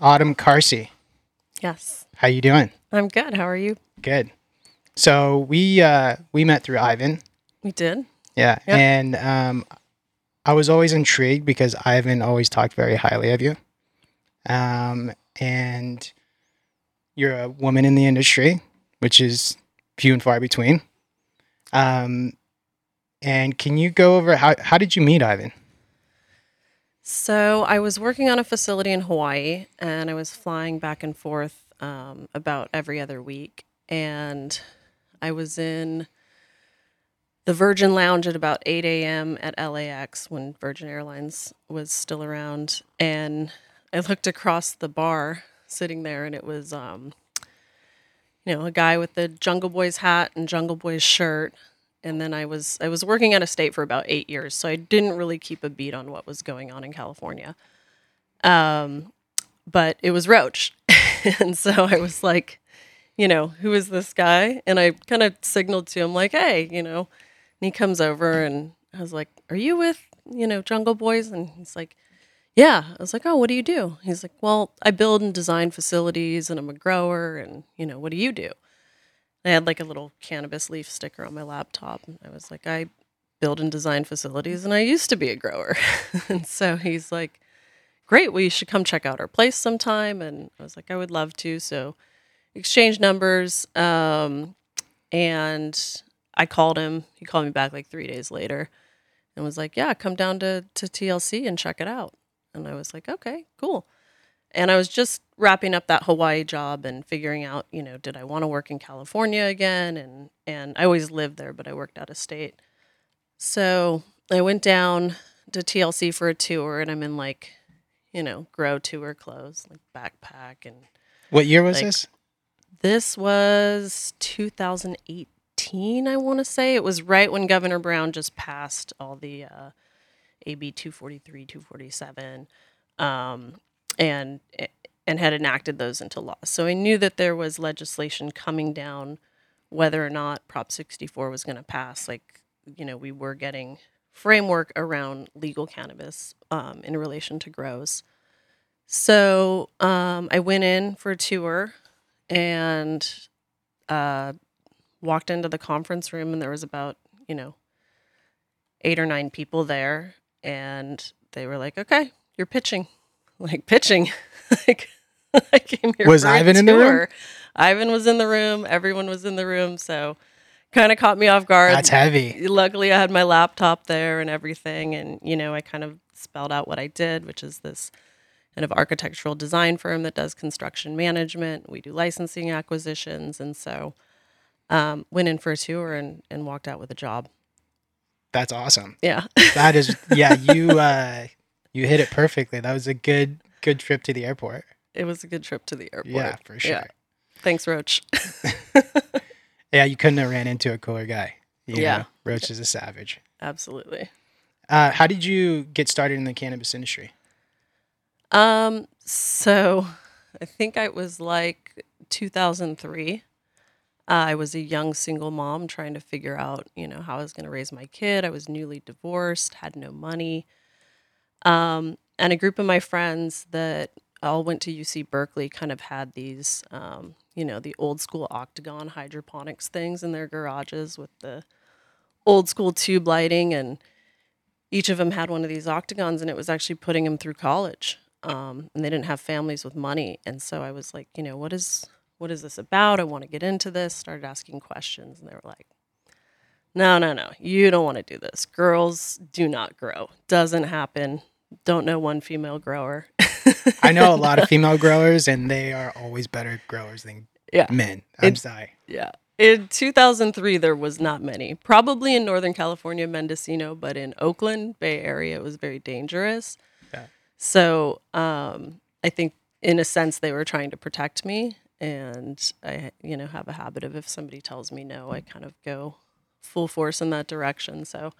Autumn Karcey. Yes. How you doing? I'm good. How are you? Good. So we uh, we met through Ivan. We did. Yeah, Yeah. and um, I was always intrigued because Ivan always talked very highly of you. Um, and you're a woman in the industry, which is few and far between. Um, and can you go over how how did you meet Ivan? So I was working on a facility in Hawaii and I was flying back and forth um, about every other week. And I was in the Virgin Lounge at about 8 a.m. at LAX when Virgin Airlines was still around. And I looked across the bar sitting there and it was, um, you know, a guy with the Jungle Boys hat and Jungle Boys shirt. And then I was I was working at a state for about eight years, so I didn't really keep a beat on what was going on in California. Um, but it was Roach, and so I was like, you know, who is this guy? And I kind of signaled to him like, hey, you know. And he comes over, and I was like, are you with you know Jungle Boys? And he's like, yeah. I was like, oh, what do you do? He's like, well, I build and design facilities, and I'm a grower, and you know, what do you do? I had like a little cannabis leaf sticker on my laptop. And I was like, I build and design facilities, and I used to be a grower. and so he's like, Great, well, you should come check out our place sometime. And I was like, I would love to. So exchange numbers. Um, and I called him. He called me back like three days later and was like, Yeah, come down to, to TLC and check it out. And I was like, Okay, cool. And I was just wrapping up that Hawaii job and figuring out, you know, did I want to work in California again? And and I always lived there, but I worked out of state. So I went down to TLC for a tour, and I'm in like, you know, grow tour clothes, like backpack, and What year was Like- this? this was 2018, I want to say. It was right when Governor Brown just passed all the uh, AB 243, 247, um, and and had enacted those into law. So I knew that there was legislation coming down, whether or not Prop 64 was going to pass. Like, you know, we were getting framework around legal cannabis um, in relation to grows. So um, I went in for a tour and uh, walked into the conference room, and there was about you know eight or nine people there, and they were like, "Okay, you're pitching." Like pitching, like I came here. Was for a Ivan in the room? Ivan was in the room. Everyone was in the room, so kind of caught me off guard. That's heavy. Luckily, I had my laptop there and everything, and you know, I kind of spelled out what I did, which is this kind of architectural design firm that does construction management. We do licensing acquisitions, and so um, went in for a tour and, and walked out with a job. That's awesome. Yeah, That is yeah, you uh you hit it perfectly. That was a good good trip to the airport. it was a good trip to the airport. Yeah, for sure. Yeah. Thanks, Roach. Yeah, you couldn't have ran into a cooler guy. You Yeah. know, Roach is a savage. Absolutely. Uh, how did you get started in the cannabis industry? Um, so I think I was like 2003. Uh, I was a young single mom trying to figure out, you know, how I was going to raise my kid. I was newly divorced, had no money. Um, and a group of my friends that all went to UC Berkeley kind of had these, um, you know, the old school octagon hydroponics things in their garages with the old school tube lighting. And each of them had one of these octagons, and it was actually putting them through college um, and they didn't have families with money. And so I was like, you know, what is what is this about? I want to get into this. Started asking questions, and they were like, no, no, no, you don't want to do this. Girls do not grow. Doesn't happen. Don't know one female grower. I know a lot of female growers, and they are always better growers than Yeah. men. I'm It- sorry. Yeah. In 2003, there was not many. Probably in Northern California, Mendocino, but in Oakland, Bay Area, it was very dangerous. Yeah. So um, I think, in a sense, they were trying to protect me. And I, you know, have a habit of if somebody tells me no, I kind of go full force in that direction. So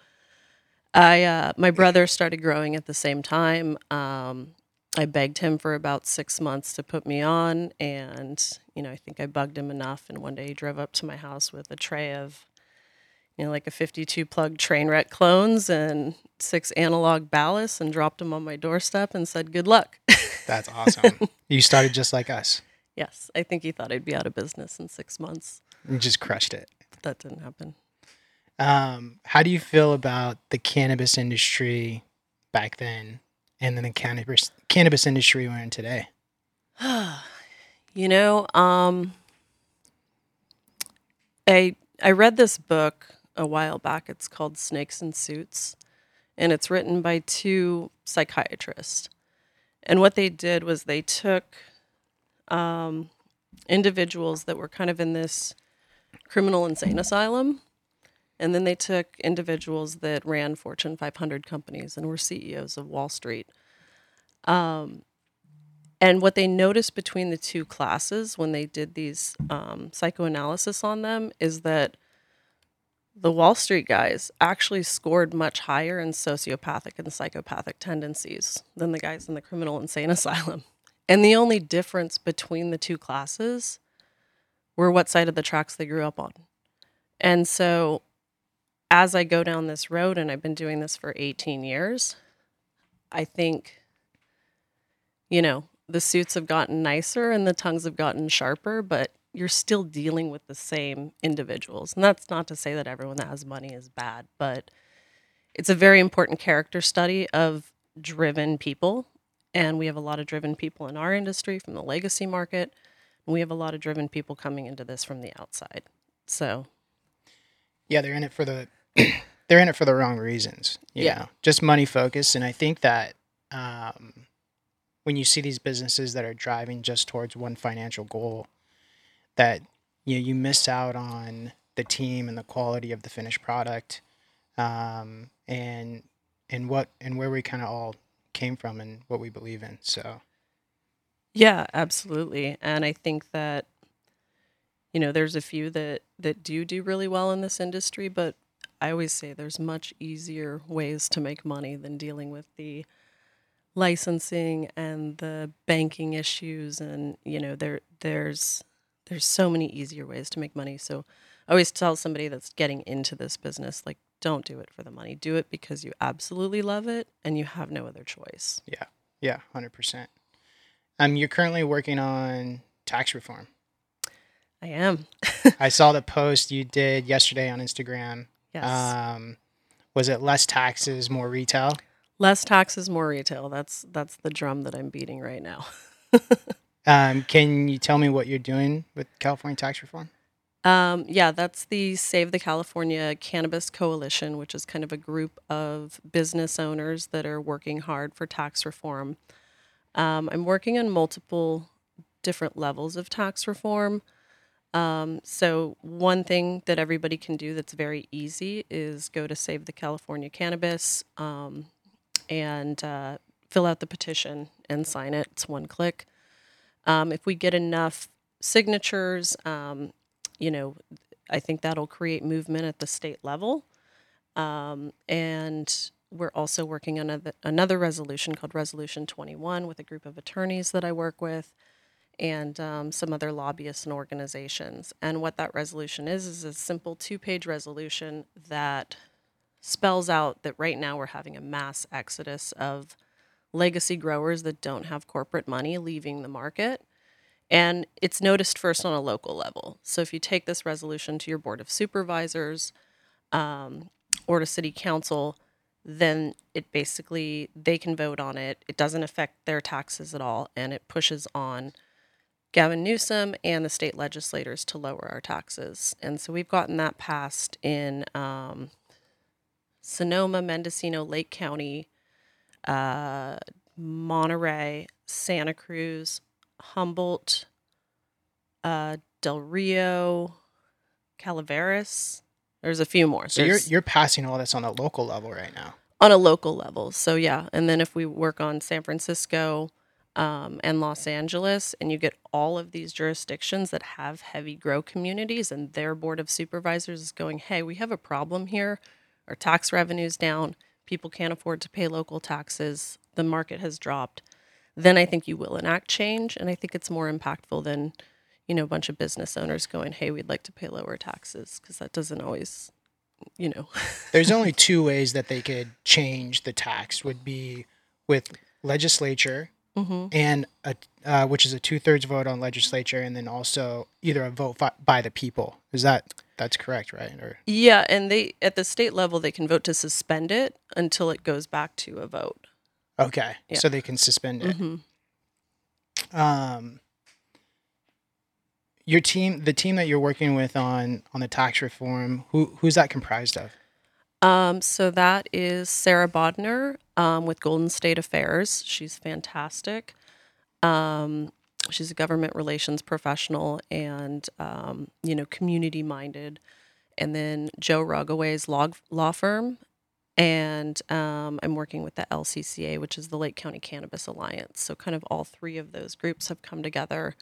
I, uh, my brother started growing at the same time. Um, I begged him for about six months to put me on, and you know, I think I bugged him enough. And one day he drove up to my house with a tray of, you know, like a 52 plug train wreck clones and six analog ballasts, and dropped them on my doorstep and said, "Good luck." That's awesome. you started just like us. Yes, I think he thought I'd be out of business in six months. You just crushed it. But that didn't happen. Um, how do you feel about the cannabis industry back then and then the cannabis cannabis industry we're in today? you know, um, I I read this book a while back. It's called Snakes in Suits, and it's written by two psychiatrists. And what they did was they took um, individuals that were kind of in this criminal insane asylum, and then they took individuals that ran Fortune 500 companies and were CEOs of Wall Street. Um, and what they noticed between the two classes when they did these um, psychoanalysis on them is that the Wall Street guys actually scored much higher in sociopathic and psychopathic tendencies than the guys in the criminal insane asylum. And the only difference between the two classes were what side of the tracks they grew up on. And so as I go down this road, and I've been doing this for 18 years, I think, you know, the suits have gotten nicer and the tongues have gotten sharper, but you're still dealing with the same individuals. And that's not to say that everyone that has money is bad, but it's a very important character study of driven people. And we have a lot of driven people in our industry from the legacy market. We have a lot of driven people coming into this from the outside. So, yeah, they're in it for the they're in it for the wrong reasons. yeah, know? just money focused. And I think that um, when you see these businesses that are driving just towards one financial goal, that you know, you miss out on the team and the quality of the finished product, um, and and what and where we kind of all came from and what we believe in. So, yeah, absolutely, and I think that you know there's a few that that do do really well in this industry, but I always say there's much easier ways to make money than dealing with the licensing and the banking issues and you know there there's there's so many easier ways to make money. So i always tell somebody that's getting into this business like don't do it for the money. Do it because you absolutely love it and you have no other choice. Yeah. Yeah 100% um you're currently working on tax reform. I am. I saw the post you did yesterday on instagram yes um was it less taxes more retail Less taxes, more retail. That's that's the drum that I'm beating right now. um, can you tell me what you're doing with California tax reform? Um, yeah, that's the Save the California Cannabis Coalition, which is kind of a group of business owners that are working hard for tax reform. Um, I'm working on multiple different levels of tax reform. Um, so, one thing that everybody can do that's very easy is go to Save the California Cannabis. Um, and uh, fill out the petition and sign it. It's one click. Um, if we get enough signatures, um, you know, I think that'll create movement at the state level. Um, and we're also working on another, another resolution called Resolution 21 with a group of attorneys that I work with and um, some other lobbyists and organizations. And what that resolution is is a simple two page resolution that spells out that right now we're having a mass exodus of legacy growers that don't have corporate money leaving the market. And it's noticed first on a local level. So if you take this resolution to your board of supervisors um, or to city council, then it basically they can vote on it. It doesn't affect their taxes at all, and it pushes on Gavin Newsom and the state legislators to lower our taxes. And so we've gotten that passed in um, Sonoma, Mendocino, Lake County, uh, Monterey, Santa Cruz, Humboldt, uh, Del Rio, Calaveras. There's a few more. So you're you're passing all this on a local level right now. On a local level, so yeah, and then if we work on San Francisco um, and Los Angeles, and you get all of these jurisdictions that have heavy grow communities, and their board of supervisors is going, "Hey, we have a problem here our tax revenues down, people can't afford to pay local taxes, the market has dropped, then I think you will enact change. And I think it's more impactful than, you know, a bunch of business owners going, hey, we'd like to pay lower taxes, because that doesn't always, you know. There's only two ways that they could change the tax would be with legislature hmm and a, uh, which is a two thirds vote on legislature, and then also either a vote fi- by the people. Is that that's correct, right? Or Yeah, and they at the state level they can vote to suspend it until it goes back to a vote. okay, Yeah. so they can suspend it. hmm Um, your team, the team that you're working with on on the tax reform, who who's that comprised of? Um, so that is Sarah Bodner um, with Golden State Affairs. She's fantastic. Um, she's a government relations professional and um, you know community minded. And then Joe Rogoway's law law firm, and um, I'm working with the LCCA, which is the Lake County Cannabis Alliance. So kind of all three of those groups have come together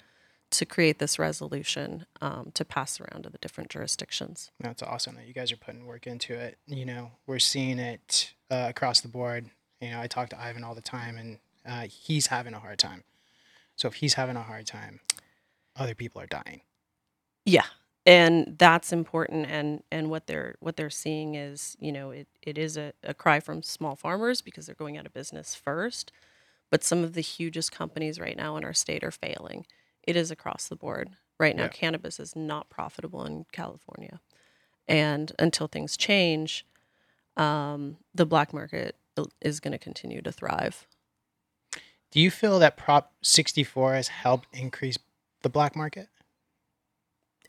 to create this resolution um, to pass around to the different jurisdictions. That's awesome that you guys are putting work into it. You know, we're seeing it uh, across the board. You know, I talk to Ivan all the time, and uh, he's having a hard time. So if he's having a hard time, other people are dying. Yeah. And that's important and and what they're what they're seeing is, you know, it, it is a, a cry from small farmers because they're going out of business first. But some of the hugest companies right now in our state are failing. It is across the board. Right now Yeah. cannabis is not profitable in California. And until things change, um, the black market is going to continue to thrive. Do you feel that Prop 64 has helped increase the black market?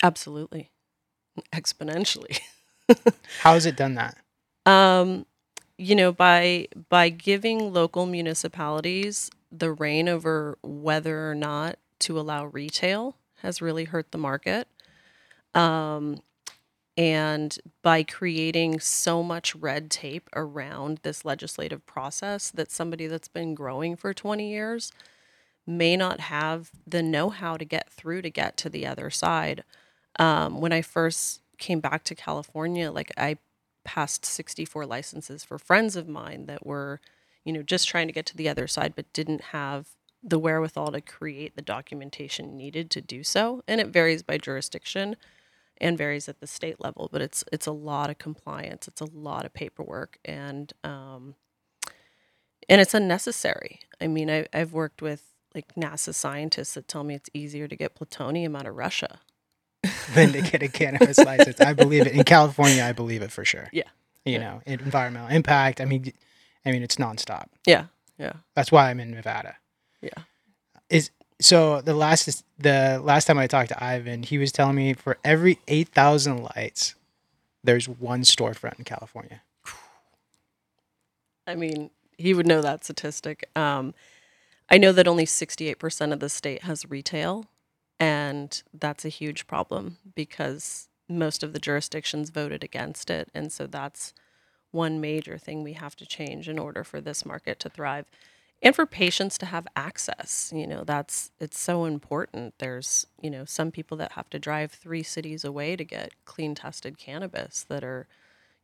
Absolutely. Exponentially. How has it done that? Um, you know, by by giving local municipalities the reign over whether or not to allow retail has really hurt the market. Um, and by creating so much red tape around this legislative process that somebody that's been growing for 20 years may not have the know-how to get through to get to the other side. Um, when I first came back to California, like I passed 64 licenses for friends of mine that were, you know, just trying to get to the other side, but didn't have the wherewithal to create the documentation needed to do so. And it varies by jurisdiction and varies at the state level, but it's it's a lot of compliance. It's a lot of paperwork, and um, and it's unnecessary. I mean, I, I've worked with like NASA scientists that tell me it's easier to get plutonium out of Russia. Than to get a cannabis license. I believe it. In California, I believe it for sure. Yeah. You Yeah. know, environmental impact. I mean, I mean, it's nonstop. Yeah, yeah, That's why I'm in Nevada. Yeah. Is so the last the last time I talked to Ivan, he was telling me for every eight thousand lights, there's one storefront in California. I mean, he would know that statistic. Um, I know that only 68% of the state has retail, and that's a huge problem because most of the jurisdictions voted against it. And so that's one major thing we have to change in order for this market to thrive and for patients to have access. You know, that's it's so important. There's, you know, some people that have to drive three cities away to get clean tested cannabis that are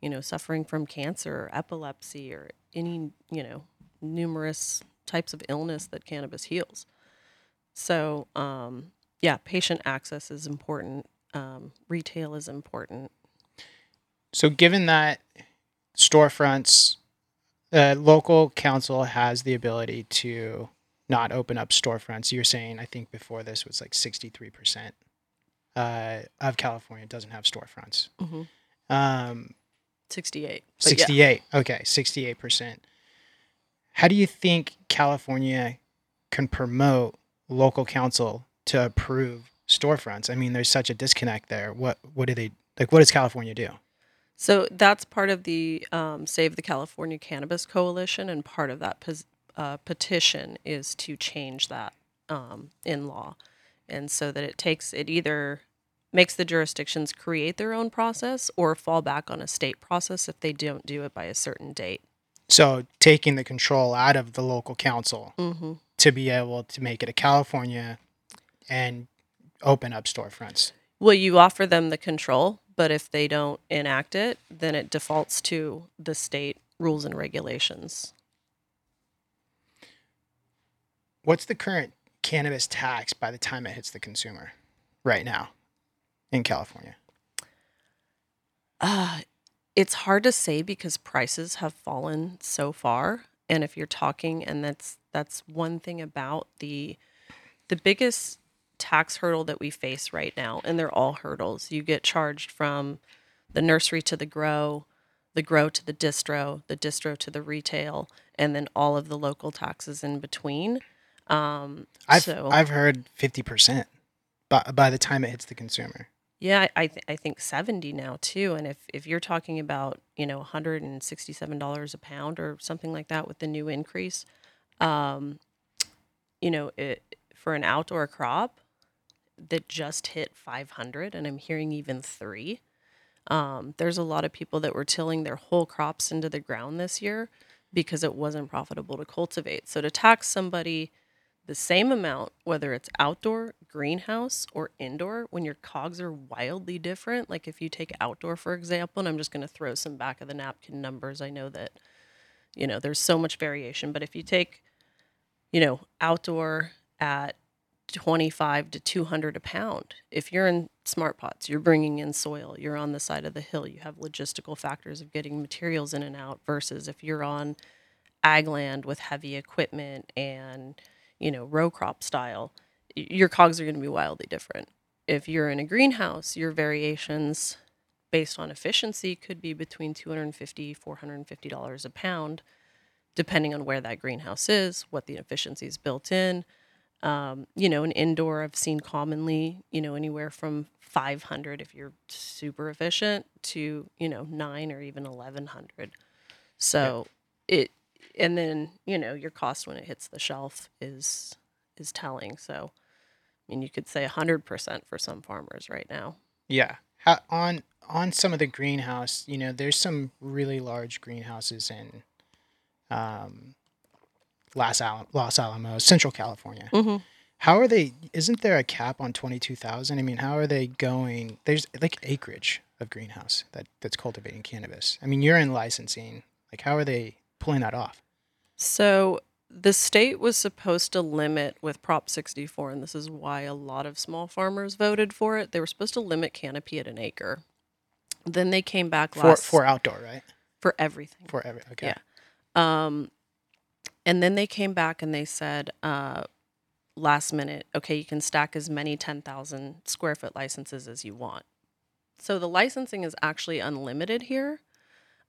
you know, suffering from cancer or epilepsy or any, you know, numerous types of illness that cannabis heals. So, um, yeah, patient access is important. Um, retail is important. So given that storefronts, uh, local council has the ability to not open up storefronts. You're saying I think before this was like sixty three percent uh, of California doesn't have storefronts. hmm Um, 68. But yeah. 68. Okay, 68%. How do you think California can promote local council to approve storefronts? I mean, there's such a disconnect there. What what do they like what does California do? So that's part of the um, Save the California Cannabis Coalition, and part of that pos- uh, petition is to change that um, in law, and so that it takes it either makes the jurisdictions create their own process or fall back on a state process if they don't do it by a certain date. So, taking the control out of the local council Mm-hmm. to be able to make it a California and open up storefronts. Well, you offer them the control, but if they don't enact it, then it defaults to the state rules and regulations. What's the current cannabis tax by the time it hits the consumer right now in California? Uh, it's hard to say because prices have fallen so far. And if you're talking, and that's that's one thing about the the biggest tax hurdle that we face right now, and they're all hurdles. You get charged from the nursery to the grow, the grow to the distro, the distro to the retail, and then all of the local taxes in between. Um, I've so I've heard fifty percent by by the time it hits the consumer. yeah, I I, th- I think seventy now too. And if if you're talking about you know one hundred and sixty seven dollars a pound or something like that with the new increase, um, you know, it, for an outdoor crop that just hit five hundred, and I'm hearing even three. Um, there's a lot of people that were tilling their whole crops into the ground this year because it wasn't profitable to cultivate. So to tax somebody the same amount, whether it's outdoor, greenhouse, or indoor, when your cogs are wildly different. Like if you take outdoor, for example, and I'm just going to throw some back of the napkin numbers. I know that, you know, there's so much variation, but if you take, you know, outdoor at 25 to 200 a pound, if you're in smart pots, you're bringing in soil, you're on the side of the hill, you have logistical factors of getting materials in and out versus if you're on ag land with heavy equipment and you know row crop style your cogs are going to be wildly different. If you're in a greenhouse your variations based on efficiency could be between 250 450 dollars a pound depending on where that greenhouse is what the efficiency is built in um, you know an indoor i've seen commonly you know anywhere from 500 if you're super efficient to you know 9 or even 1100 so it and then you know your cost when it hits the shelf is is telling. So i mean you could say 100% for some farmers right now. Yeah. How, on on some of the greenhouse, you know, there's some really large greenhouses in um, Los, Al- Los Alamos, Central California. mm-hmm. How are they? Isn't there a cap on twenty two thousand? I mean, how are they going? There's like acreage of greenhouse that that's cultivating cannabis. I mean, you're in licensing. Like, how are they pulling that off? so the state was supposed to limit with prop 64 and this is why a lot of small farmers voted for it they were supposed to limit canopy at an acre then they came back For last for outdoor, right? for everything For every okay. Yeah. Um, and then they came back and they said, uh, last minute, okay, you can stack as many 10,000 square foot licenses as you want. So the licensing is actually unlimited here.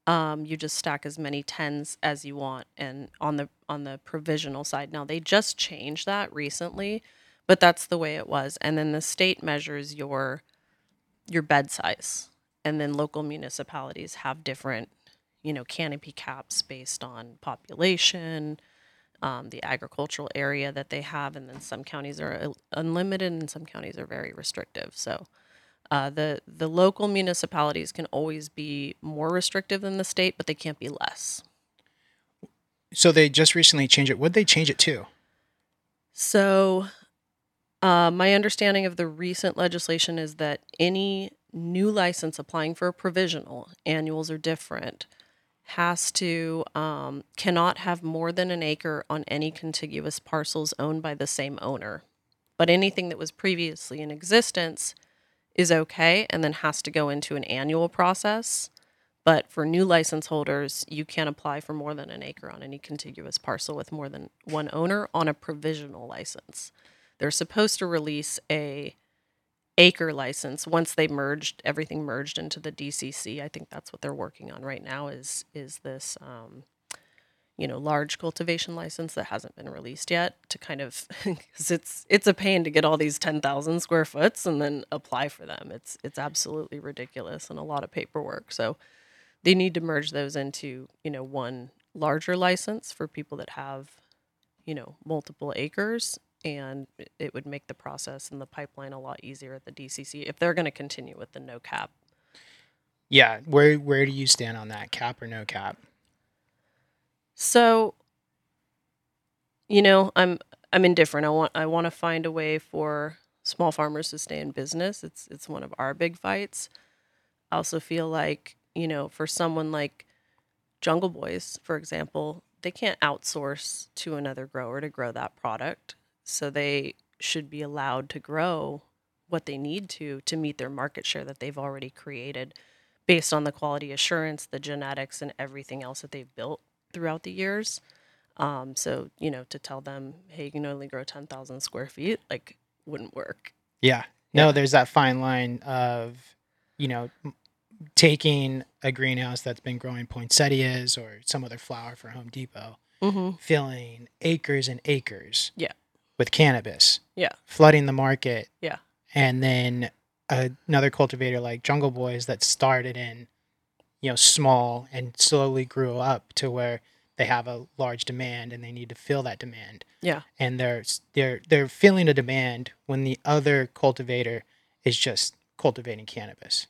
Um, you just stack as many tens as you want, and on the on the provisional side. Now they just changed that recently, but that's the way it was. And then the state measures your your bed size, and then local municipalities have different you know, canopy caps based on population, um, the agricultural area that they have, and then some counties are unlimited and some counties are very restrictive. So uh, the the local municipalities can always be more restrictive than the state, but they can't be less. So they just recently changed it. Would they change it to? So, uh, my understanding of the recent legislation is that any new license applying for a provisional, annuals are different, has to um, cannot have more than an acre on any contiguous parcels owned by the same owner. But anything that was previously in existence is okay, and then has to go into an annual process. But for new license holders, you can't apply for more than an acre on any contiguous parcel with more than one owner on a provisional license. They're supposed to release a acre license once they merged everything merged into the DCC. I think that's what they're working on right now is is this um, you know large cultivation license that hasn't been released yet to kind of because it's it's a pain to get all these 10,000 square foots and then apply for them. It's it's absolutely ridiculous and a lot of paperwork. So they need to merge those into you know one larger license for people that have you know multiple acres and it- it would make the process and the pipeline a lot easier at the DCC if they're going to continue with the no cap. Yeah. Where where do you stand on that? Cap or no cap? So, you know, I'm I'm indifferent. I want I want to find a way for small farmers to stay in business. It's it's one of our big fights. I also feel like, you know, for someone like Jungle Boys, for example, they can't outsource to another grower to grow that product. So they should be allowed to grow what they need to to meet their market share that they've already created based on the quality assurance, the genetics and everything else that they've built throughout the years. Um, so you know, to tell them, hey, you can only grow ten thousand square feet, like wouldn't work. Yeah. No, Yeah. there's that fine line of, you know, taking a greenhouse that's been growing poinsettias or some other flower for Home Depot, Mm-hmm. filling acres and acres Yeah. With cannabis, Yeah. flooding the market. Yeah. And then another cultivator like Jungle Boys that started in, you know, small and slowly grew up to where they have a large demand and they need to fill that demand Yeah. and they're they're they're feeling a demand when the other cultivator is just cultivating cannabis.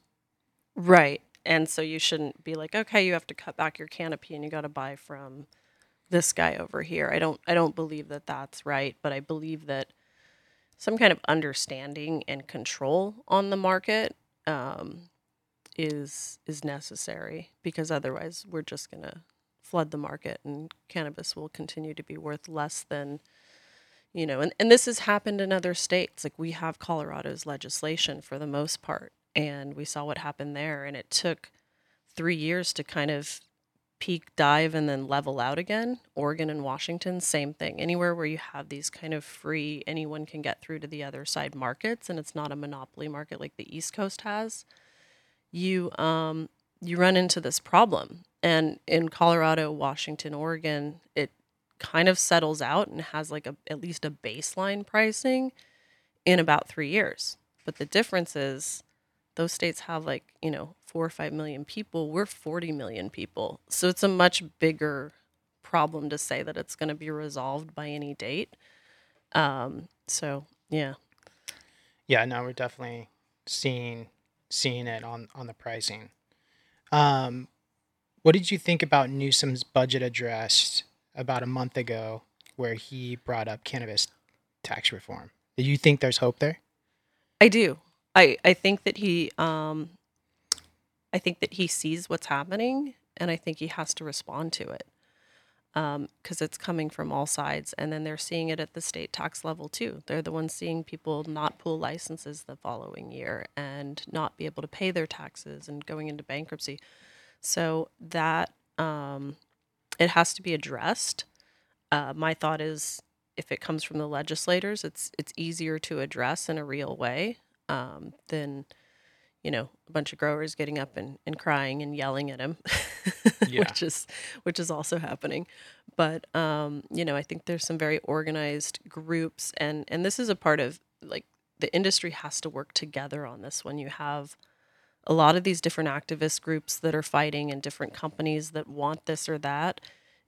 Right. And so you shouldn't be like, okay, you have to cut back your canopy and you got to buy from this guy over here. I don't I don't believe that that's right, but I believe that some kind of understanding and control on the market um, is is necessary because otherwise we're just going to flood the market and cannabis will continue to be worth less than you know and, and this has happened in other states like we have colorado's legislation for the most part and we saw what happened there and it took three years to kind of peak dive and then level out again oregon and washington same thing. Anywhere where you have these kind of free anyone can get through to the other side markets and it's not a monopoly market like the east coast has. You um you run into this problem and in colorado washington oregon it kind of settles out and has like a at least a baseline pricing in about three years. But the difference is those states have like you know four or five million people we're 40 million people so it's a much bigger problem to say that it's going to be resolved by any date um so yeah Yeah, no, we're definitely seeing seeing it on on the pricing. Um, what did you think about Newsom's budget address about a month ago, where he brought up cannabis tax reform? Do you think there's hope there? I do. I I think that he um I think that he sees what's happening and I think he has to respond to it. Um cuz it's coming from all sides and then they're seeing it at the state tax level too. They're the ones seeing people not pull licenses the following year and not be able to pay their taxes and going into bankruptcy. So that um it has to be addressed. Uh, my thought is if it comes from the legislators, it's it's easier to address in a real way um, than you know a bunch of growers getting up and, and crying and yelling at him, Yeah. which is which is also happening. But um, you know, I think there's some very organized groups, and and this is a part of like the industry has to work together on this. When you have a lot of these different activist groups that are fighting and different companies that want this or that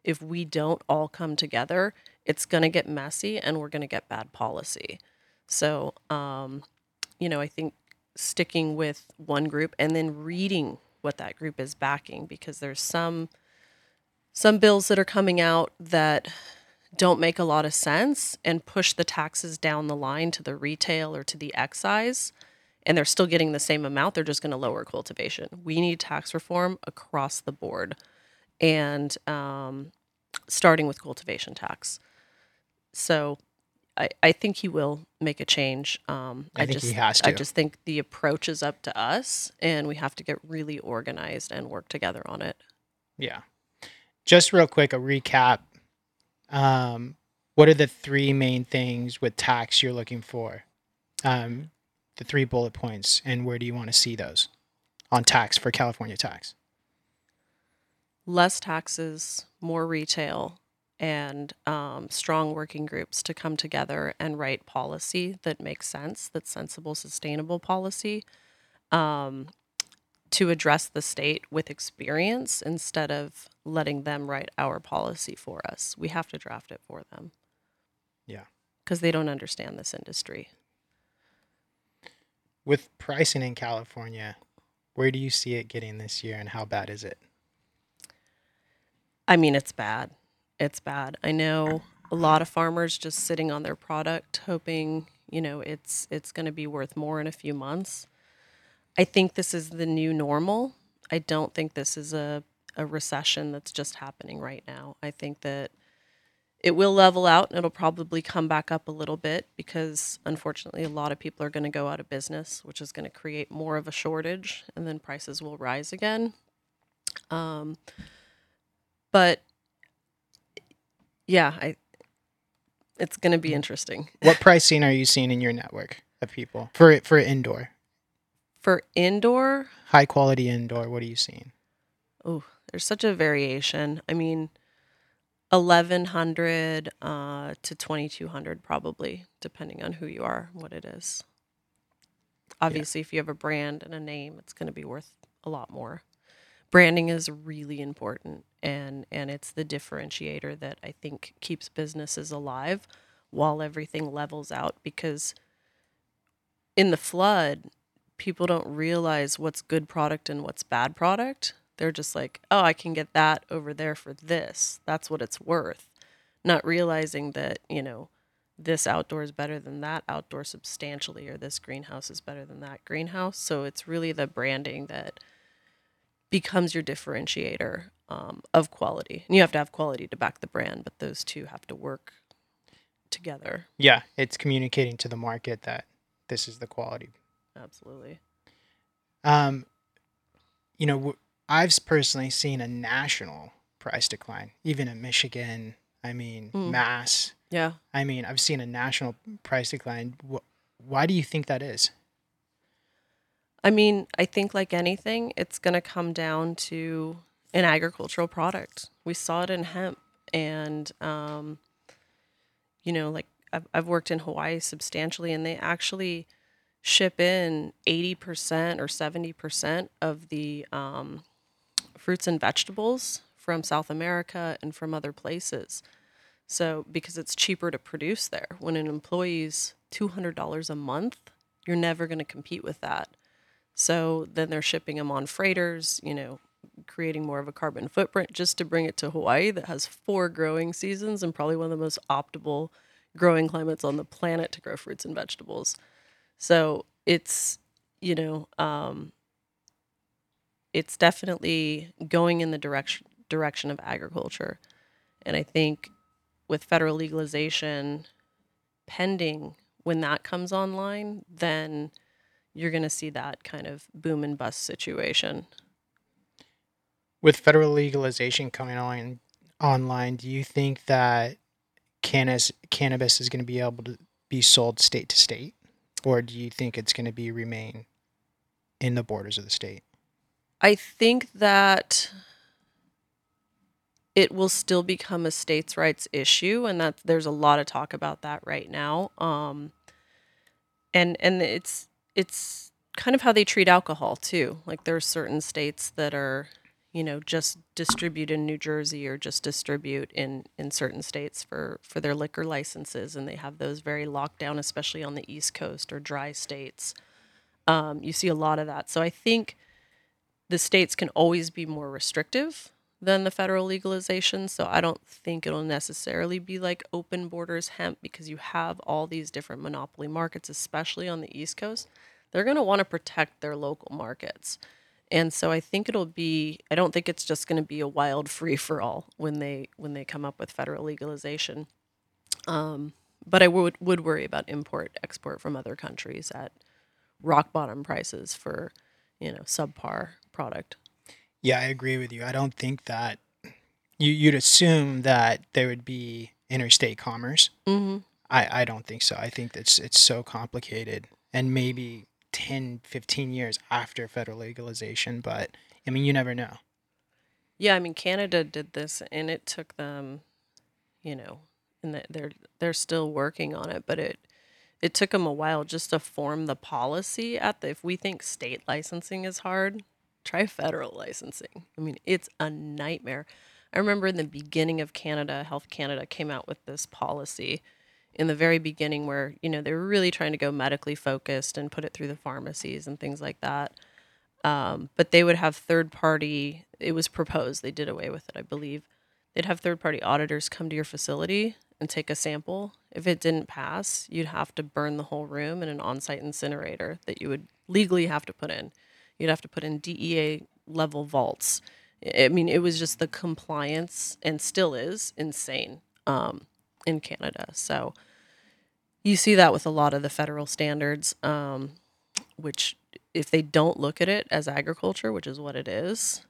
if we don't all come together it's going to get messy and we're going to get bad policy so um, you know i think sticking with one group and then reading what that group is backing because there's some some bills that are coming out that don't make a lot of sense and push the taxes down the line to the retail or to the excise and they're still getting the same amount. They're just going to lower cultivation. We need tax reform across the board and um, starting with cultivation tax. So I, I think he will make a change um, I think just he has to. i just think the approach is up to us and we have to get really organized and work together on it Yeah. Just real quick, a recap. Um, what are the three main things with tax you're looking for? Um, the three bullet points, and where do you want to see those on tax for California tax? less taxes, more retail, and um, strong working groups to come together and write policy that makes sense, that's sensible, sustainable policy um, to address the state with experience instead of letting them write our policy for us. We have to draft it for them. Yeah. Because they don't understand this industry. With pricing in California, where do you see it getting this year, and how bad is it? I mean, it's bad. It's bad. I know a lot of farmers just sitting on their product, hoping you know it's it's going to be worth more in a few months. I think this is the new normal. I don't think this is a a recession that's just happening right now. I think that it will level out and it'll probably come back up a little bit because unfortunately a lot of people are going to go out of business, which is going to create more of a shortage and then prices will rise again. Um, but yeah, I it's going to be interesting. What pricing are you seeing in your network of people for for indoor? For indoor, High quality indoor, what are you seeing? oh, there's such a variation. I mean, 1100 uh, to 2200 probably, depending on who you are, what it is. Obviously, if you have a brand and a name, it's going to be worth a lot more. Branding is really important and and it's the differentiator that I think keeps businesses alive while everything levels out because in the flood, people don't realize what's good product and what's bad product. They're just like, "Oh, I can get that over there for this. That's what it's worth." Not realizing that, you know, this outdoor is better than that outdoor substantially or this greenhouse is better than that greenhouse. So it's really the branding that becomes your differentiator um, of quality. And you have to have quality to back the brand, but those two have to work together. Yeah, it's communicating to the market that this is the quality. Absolutely. Um, you know, I've personally seen a national price decline, even in Michigan. I mean, Mm. Mass. Yeah. I mean, I've seen a national price decline. Why do you think that is? I mean, I think like anything, it's going to come down to an agricultural product. We saw it in hemp, and um, you know, like I've, I've worked in Hawaii substantially, and they actually ship in eighty percent or seventy percent of the um, fruits and vegetables from South America and from other places. So because it's cheaper to produce there, when an employee's two hundred dollars a month, you're never going to compete with that. So then they're shipping them on freighters, you know, creating more of a carbon footprint just to bring it to Hawaii that has four growing seasons and probably one of the most optimal growing climates on the planet to grow fruits and vegetables. So it's, you know, um, it's definitely going in the direction direction of agriculture. And I think with federal legalization pending when that comes online, then you're going to see that kind of boom and bust situation. With federal legalization coming on online, do you think that cannabis cannabis is going to be able to be sold state to state, or do you think it's going to be remain in the borders of the state? I think that it will still become a states' rights issue, and that there's a lot of talk about that right now. Um, and and it's it's kind of how they treat alcohol too. Like there are certain states that are, you know, just distribute in New Jersey or just distribute in in certain states for for their liquor licenses, and they have those very locked down, especially on the East Coast or dry states. Um, you see a lot of that. So I think the states can always be more restrictive than the federal legalization. So I don't think it'll necessarily be like open borders hemp because you have all these different monopoly markets, especially on the East Coast. They're going to want to protect their local markets. And so I think it'll be I don't think it's just going to be a wild free for all when they when they come up with federal legalization. Um, but I would would worry about import export from other countries at rock bottom prices for, you know, subpar product. Yeah, I agree with you. I don't think that you you'd assume that there would be interstate commerce. Mm-hmm. I I don't think so. I think that's it's so complicated and maybe 10 15 years after federal legalization, but I mean, you never know. Yeah, I mean Canada did this and it took them, you know, and they're they're still working on it, but it it took them a while just to form the policy at the if we think state licensing is hard, try federal licensing. I mean, it's a nightmare. I remember in the beginning of Canada, Health Canada came out with this policy in the very beginning where, you know, they were really trying to go medically focused and put it through the pharmacies and things like that. Um, but they would have third party, it was proposed, they did away with it, I believe. They'd have third party auditors come to your facility and take a sample. If it didn't pass, you'd have to burn the whole room in an on site incinerator that you would legally have to put in. You'd have to put in DEA level vaults. I I mean, it was just the compliance, and still is insane um, in Canada. So you see that with a lot of the federal standards, um, which if they don't look at it as agriculture, which is what it is,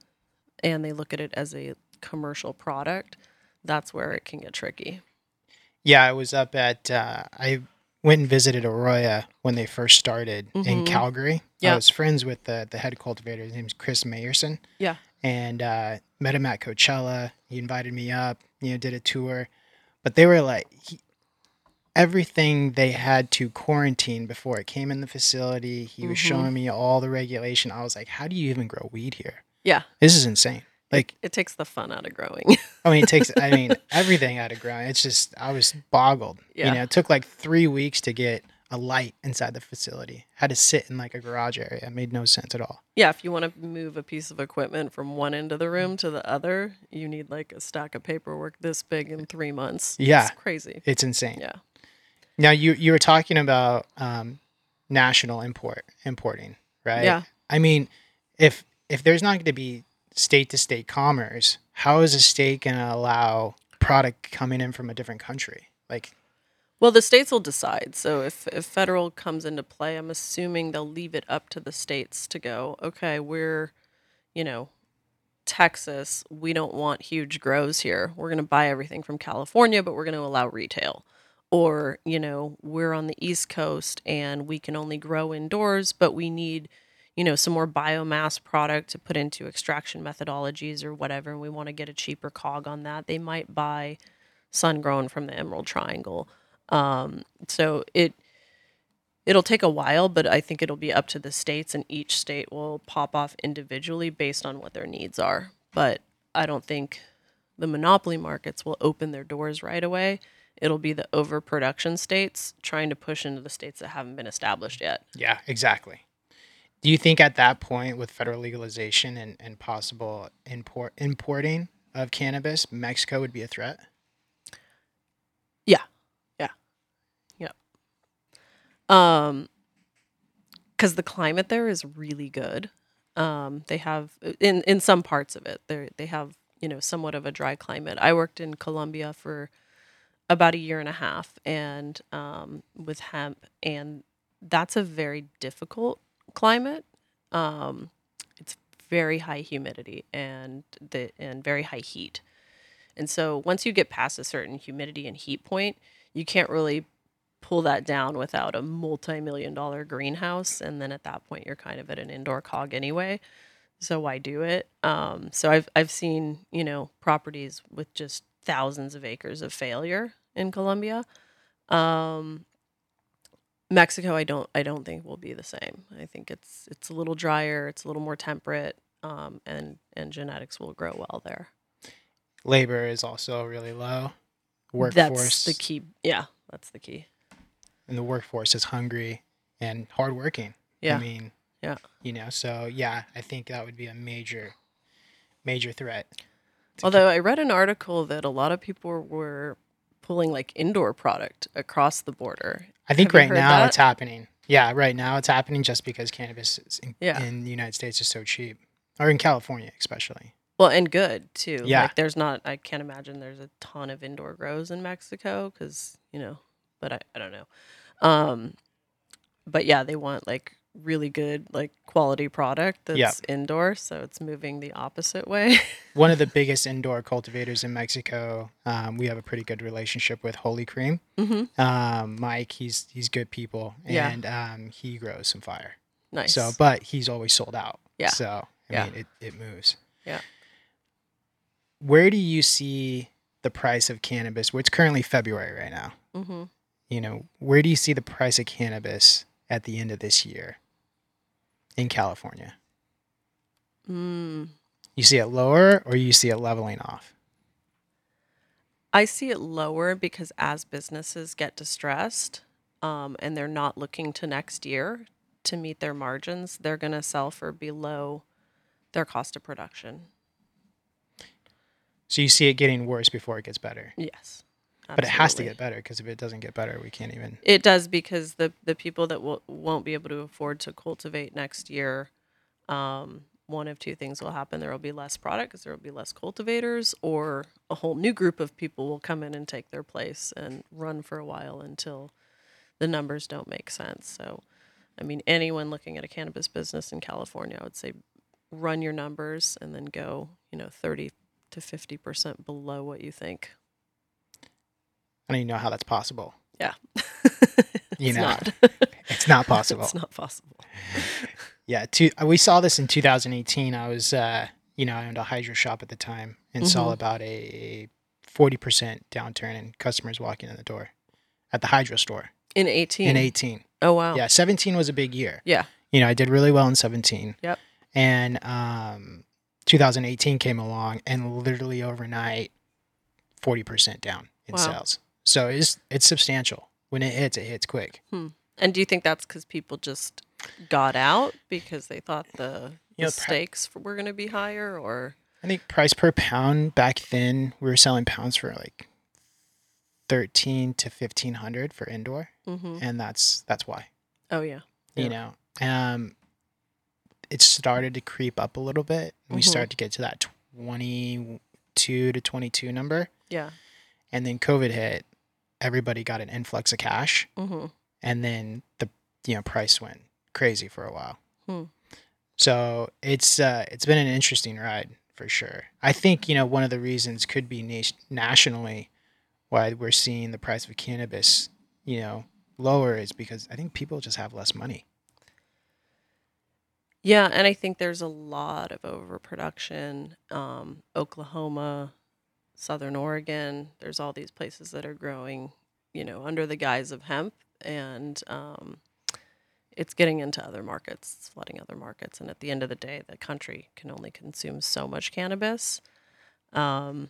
and they look at it as a commercial product, that's where it can get tricky. Yeah, I was up at. Uh, I went and visited Aurora when they first started in Mhm. Calgary. I was friends with the the head cultivator. His name's Chris Mayerson. Yeah. and uh, met him at Coachella. He invited me up. You know, did a tour, but they were like. He, Everything they had to quarantine before it came in the facility. He was Mhm. showing me all the regulation. I was like, "How do you even grow weed here? Yeah. This is insane." Like, It takes the fun out of growing. I mean, it takes, I mean, everything out of growing. It's just, I was boggled. Yeah. You know, it took like three weeks to get a light inside the facility. Had to sit in like a garage area. It made no sense at all. yeah, if you want to move a piece of equipment from one end of the room to the other, you need like a stack of paperwork this big in three months. Yeah. It's crazy. It's insane. Yeah. Now you you were talking about um, national import importing, right? Yeah. I mean, if if there's not going to be state to state commerce, how is a state going to allow product coming in from a different country? Like, Well, the states will decide. So if, if federal comes into play, I'm assuming they'll leave it up to the states to go, okay, we're, you know, Texas, we don't want huge grows here. We're going to buy everything from California, but we're going to allow retail. Or, you know, we're on the East Coast and we can only grow indoors, but we need, you know, some more biomass product to put into extraction methodologies or whatever. And we want to get a cheaper cog on that. They might buy sun grown from the Emerald Triangle. Um, so it it'll take a while, but I think it'll be up to the states, and each state will pop off individually based on what their needs are. But I don't think the monopoly markets will open their doors right away. It'll be the overproduction states trying to push into the states that haven't been established yet. yeah, exactly. Do you think at that point, with federal legalization and, and possible import importing of cannabis, Mexico would be a threat? Yeah, yeah, yeah. Um, because the climate there is really good. Um, they have in in some parts of it, they they have you know somewhat of a dry climate. I worked in Colombia for about a year and a half, and um, with hemp, and that's a very difficult climate. Um, it's very high humidity and the and very high heat, and so once you get past a certain humidity and heat point, you can't really pull that down without a multi-million dollar greenhouse. And then at that point you're kind of at an indoor cog anyway. So why do it? Um, so i've i've seen you know properties with just thousands of acres of failure in colombia um, mexico i don't i don't think will be the same i think it's it's a little drier it's a little more temperate um, and and genetics will grow well there Labor is also really low. Workforce that's the key yeah that's the key and the workforce is hungry and hardworking. yeah I mean, Yeah. You know, so yeah, I think that would be a major, major threat. Although I read an article that a lot of people were pulling like indoor product across the border. I think Have right now that? it's happening. Yeah, right now it's happening just because cannabis is in, Yeah. in the United States is so cheap, or in California especially. Well, and good too. Yeah. Like there's not, I can't imagine there's a ton of indoor grows in Mexico because, you know, but I, I don't know. Um, but yeah, they want like really good, like quality product that's Yeah. indoor. So it's moving the opposite way. One of the biggest indoor cultivators in Mexico. Um, we have a pretty good relationship with Holy Cream. hmm Um, Mike, he's he's good people, Yeah. and um, he grows some fire. Nice. So, but he's always sold out. Yeah. So I Yeah. mean, it it moves. Yeah. Where do you see the price of cannabis? Well, it's currently February right now. hmm You know, where do you see the price of cannabis at the end of this year in California? mm. You see it lower, or you see it leveling off? I see it lower because as businesses get distressed um, and they're not looking to next year to meet their margins, they're going to sell for below their cost of production. So you see it getting worse before it gets better. Yes. But it has to get better because if it doesn't get better, we can't even. It does because the the people that will, won't be able to afford to cultivate next year, um, one of two things will happen: there will be less product because there will be less cultivators, or a whole new group of people will come in and take their place and run for a while until the numbers don't make sense. So, I mean, anyone looking at a cannabis business in California, I would say run your numbers and then go, you know, 30, to 50% below what you think. I don't even know how that's possible. Yeah. You know, not. It's not possible. it's not possible. Yeah, two, we saw this in 2018. I was, uh, you know, I owned a hydro shop at the time and saw Mhm. about a 40% downturn in customers walking in the door at the hydro store In 18. in 18. Oh, wow. Yeah, 17 was a big year. Yeah. You know, I did really well in 17. Yep. And um, 2018 came along and literally overnight, 40% down in Wow. sales. So it's, it's substantial. When it hits, it hits quick. And do you think that's because people just got out because they thought the, You know, the stakes were going to be higher or? I think price per pound back then we were selling pounds for like thirteen to fifteen hundred for indoor, hmm and that's that's why Oh, yeah. you Yeah. know. Um, it started to creep up a little bit. We Mhm. started to get to that twenty two to twenty two number, Yeah. and then COVID hit. Everybody got an influx of cash, hmm and then the you know price went crazy for a while. Hmm. So it's uh, it's been an interesting ride for sure. I think you know one of the reasons could be nation- nationally why we're seeing the price of cannabis you know lower is because I think people just have less money. Yeah, and I think there's a lot of overproduction. Um, Oklahoma, Southern Oregon, there's all these places that are growing, you know, under the guise of hemp, and um, it's getting into other markets, it's flooding other markets. And at the end of the day, the country can only consume so much cannabis. Um,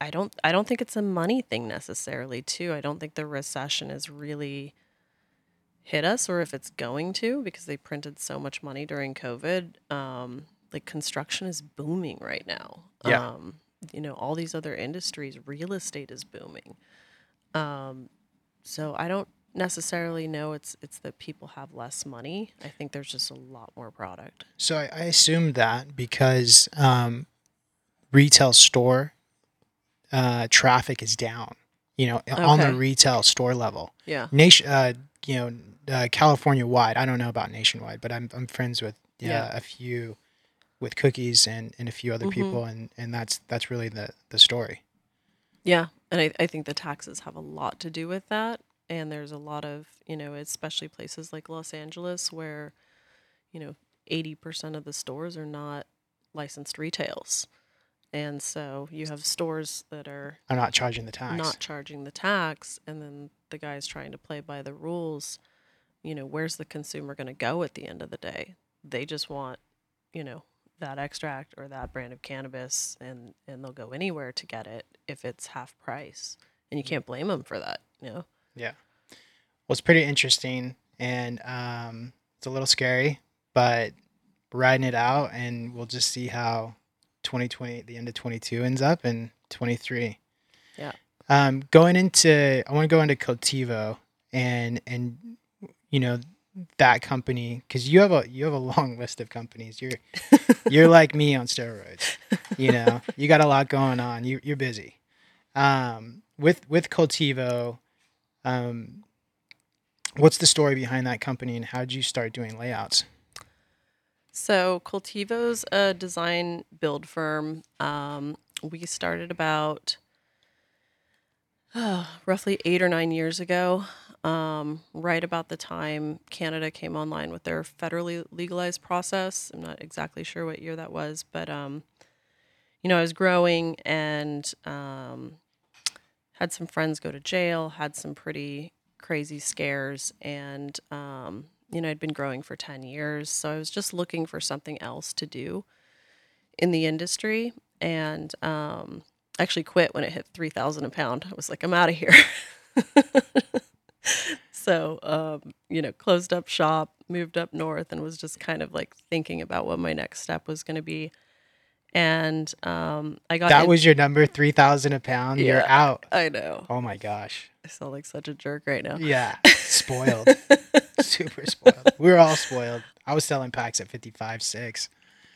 I, don't, I don't think it's a money thing necessarily. Too, I don't think the recession is really hit us or if it's going to because they printed so much money during COVID. Um, like construction is booming right now. Yeah. Um, you know, all these other industries, real estate is booming. Um, so I don't necessarily know it's it's that people have less money. I think there's just a lot more product. So I, I assume that because um, retail store uh, traffic is down. You know, on the retail store level. Yeah. nation uh you know uh, california wide i don't know about nationwide but i'm, I'm friends with uh, Yeah. a few with cookies and, and a few other Mhm. people and and that's that's really the the story Yeah, and I, I think the taxes have a lot to do with that. And there's a lot of, you know, especially places like Los Angeles where, you know, 80% of the stores are not licensed retails. And so you have stores that are i'm not charging the tax not charging the tax, and then the guy's trying to play by the rules. You know, where's the consumer going to go at the end of the day? They just want, you know, that extract or that brand of cannabis, and and they'll go anywhere to get it if it's half price, and you can't blame them for that. You know. yeah well it's pretty interesting and um it's a little scary but riding it out and we'll just see how 2020 the end of 22 ends up and 23 Yeah. um going into i want to go into cultivo and and you know that company because you have a you have a long list of companies. You're you're like me on steroids you know? You got a lot going on. You, you're busy. Um with with Cultivo um what's the story behind that company and how did you start doing layouts? So Cultivo's a design build firm. Um, we started about uh, roughly eight or nine years ago, um, right about the time Canada came online with their federally legalized process. I'm not exactly sure what year that was, but um, you know, I was growing and um, had some friends go to jail, had some pretty crazy scares, and um, you know, I'd been growing for 10 years. So I was just looking for something else to do in the industry and um, actually quit when it hit 3000 a pound. I was like, I'm out of here. so, um, you know, closed up shop, moved up north, and was just kind of like thinking about what my next step was going to be. And um, I got that in- was your number 3000 a pound you're out I know. oh my gosh I sound like such a jerk right now. yeah spoiled super spoiled we were all spoiled i was selling packs at 55 6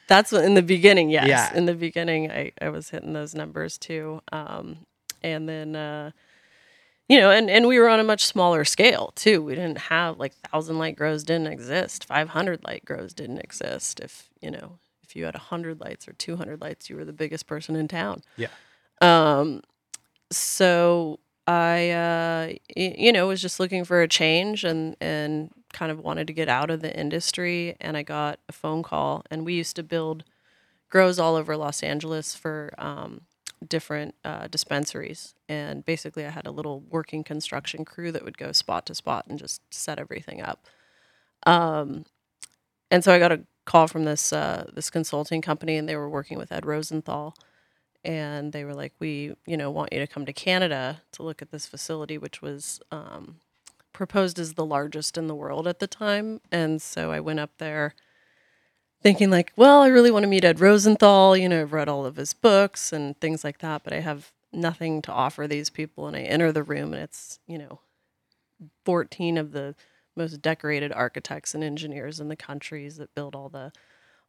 That's what in the beginning, yes. Yeah. In the beginning, I, I was hitting those numbers too. Um, and then, uh, you know, and, and we were on a much smaller scale too. We didn't have like thousand light grows didn't exist. 500 light grows didn't exist. If, you know, if you had 100 lights or 200 lights, you were the biggest person in town. Yeah. Um, so I, uh, y- you know, was just looking for a change and, and kind of wanted to get out of the industry. And I got a phone call, and we used to build grows all over Los Angeles for um, different uh, dispensaries. And basically, I had a little working construction crew that would go spot to spot and just set everything up. Um, and so I got a call from this uh, this consulting company, and they were working with Ed Rosenthal, and they were like, "We, you know, want you to come to Canada to look at this facility, which was um, proposed as the largest in the world at the time." And so I went up there, thinking like, "Well, I really want to meet Ed Rosenthal. You know, I've read all of his books and things like that, but I have nothing to offer these people." And I enter the room, and it's you know, fourteen of the most decorated architects and engineers in the countries that build all the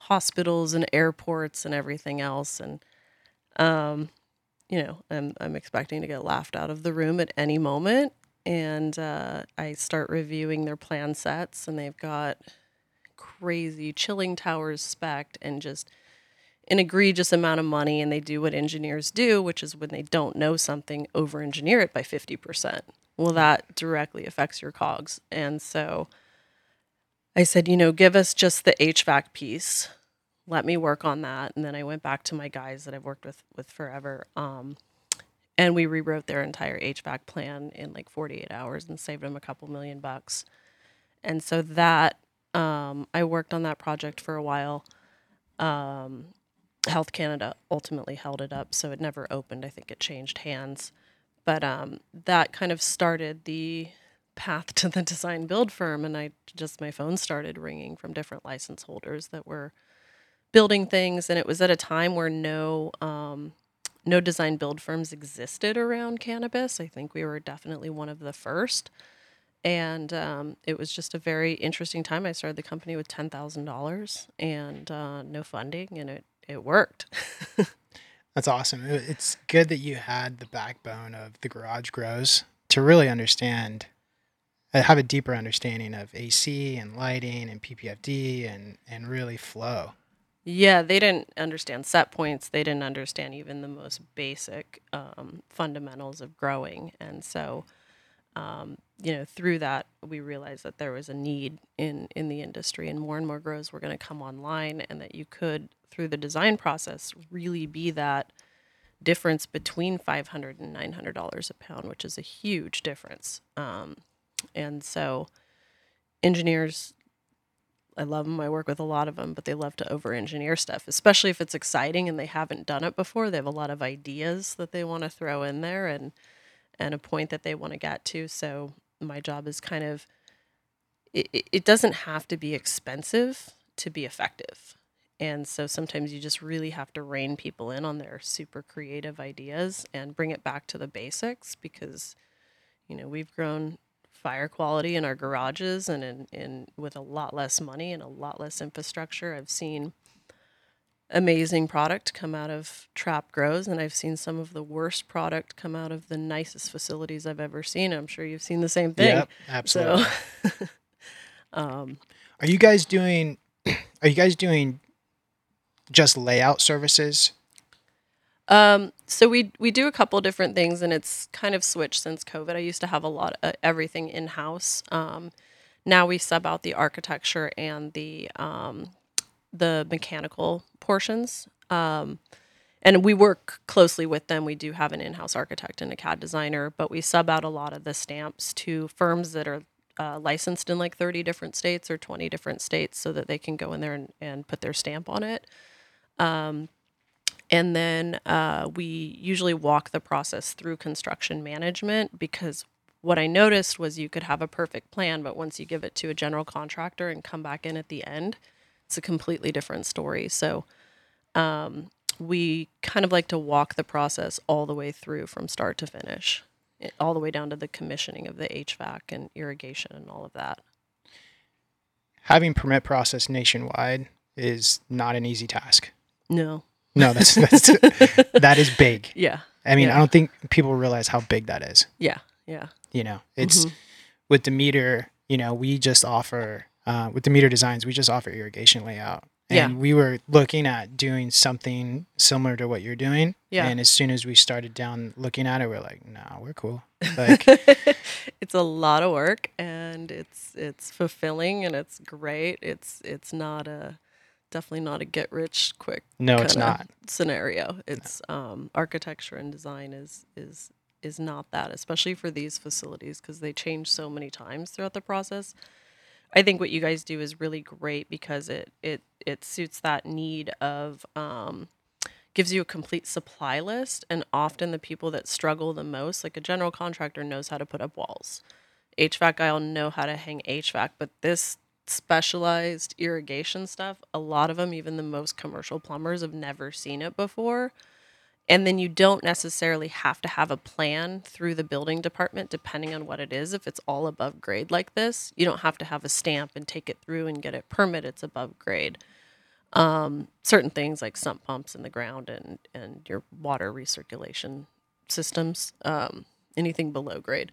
hospitals and airports and everything else and um you know i'm i'm expecting to get laughed out of the room at any moment and uh, i start reviewing their plan sets and they've got crazy chilling towers spec and just an egregious amount of money and they do what engineers do which is when they don't know something over engineer it by 50% well that directly affects your cogs. And so i said you know give us just the hvac piece. Let me work on that. And then i went back to my guys that i've worked with with forever um, and we rewrote their entire hvac plan in like 48 hours and saved them a couple million bucks. And so that um, i worked on that project for a while. Um, health canada ultimately held it up so it never opened. I think it changed hands. But um, that kind of started the path to the design build firm and i just my phone started ringing from different license holders that were building things and it was at a time where no um, no design build firms existed around cannabis. I think we were definitely one of the first and um, it was just a very interesting time i started the company with $10000 and uh, no funding and it, it worked That's awesome. It's good that you had the backbone of the garage grows to really understand, uh, have a deeper understanding of AC and lighting and PPFD and and really flow. Yeah, they didn't understand set points. They didn't understand even the most basic um, fundamentals of growing. And so, um, you know, through that, we realized that there was a need in, in the industry and more and more grows were going to come online and that you could, through the design process, really be that difference between $500 and $900 a pound, which is a huge difference. Um, and so, engineers I love them. I work with a lot of them, but they love to over engineer stuff, especially if it's exciting and they haven't done it before. They have a lot of ideas that they want to throw in there and and a point that they want to get to. So my job is kind of it, it- doesn't have to be expensive to be effective. And so sometimes you just really have to rein people in on their super creative ideas and bring it back to the basics because you know, we've grown fire quality in our garages and in, in with a lot less money and a lot less infrastructure. I've seen amazing product come out of trap grows and I've seen some of the worst product come out of the nicest facilities I've ever seen. I'm sure you've seen the same thing. Yep, absolutely. So um Are you guys doing? Are you guys doing just layout services? Um, so we we do a couple different things, and it's kind of switched since COVID. I used to have a lot of everything in house. Um, now we sub out the architecture and the um, the mechanical portions, um, and we work closely with them. We do have an in house architect and a CAD designer, but we sub out a lot of the stamps to firms that are uh, licensed in like 30 different states or 20 different states so that they can go in there and, and put their stamp on it. Um, and then uh, we usually walk the process through construction management because what I noticed was you could have a perfect plan, but once you give it to a general contractor and come back in at the end, it's a completely different story. So um, we kind of like to walk the process all the way through from start to finish, all the way down to the commissioning of the HVAC and irrigation and all of that. Having permit process nationwide is not an easy task. No. No, that's, that's that is big. Yeah. I mean, Yeah. I don't think people realize how big that is. Yeah. Yeah. You know, it's Mhm. with Demeter. You know, we just offer uh, with Demeter designs. We just offer irrigation layout, And Yeah. we were looking at doing something similar to what you're doing. Yeah. And as soon as we started down looking at it, we're like, no, we're cool. Like, it's a lot of work and it's it's fulfilling and it's great. It's it's not a definitely not a get rich quick no, it's not. scenario. It's um, architecture and design is is is not that, especially for these facilities because they change so many times throughout the process. I think what you guys do is really great because it it it suits that need of um, gives you a complete supply list, and often the people that struggle the most, like a general contractor, knows how to put up walls. HVAC guy will know how to hang HVAC, but this specialized irrigation stuff, a lot of them, even the most commercial plumbers, have never seen it before. And then you don't necessarily have to have a plan through the building department, depending on what it is. If it's all above grade like this, you don't have to have a stamp and take it through and get it permit. It's above grade. Um, certain things like sump pumps in the ground and and your water recirculation systems, um, anything below grade.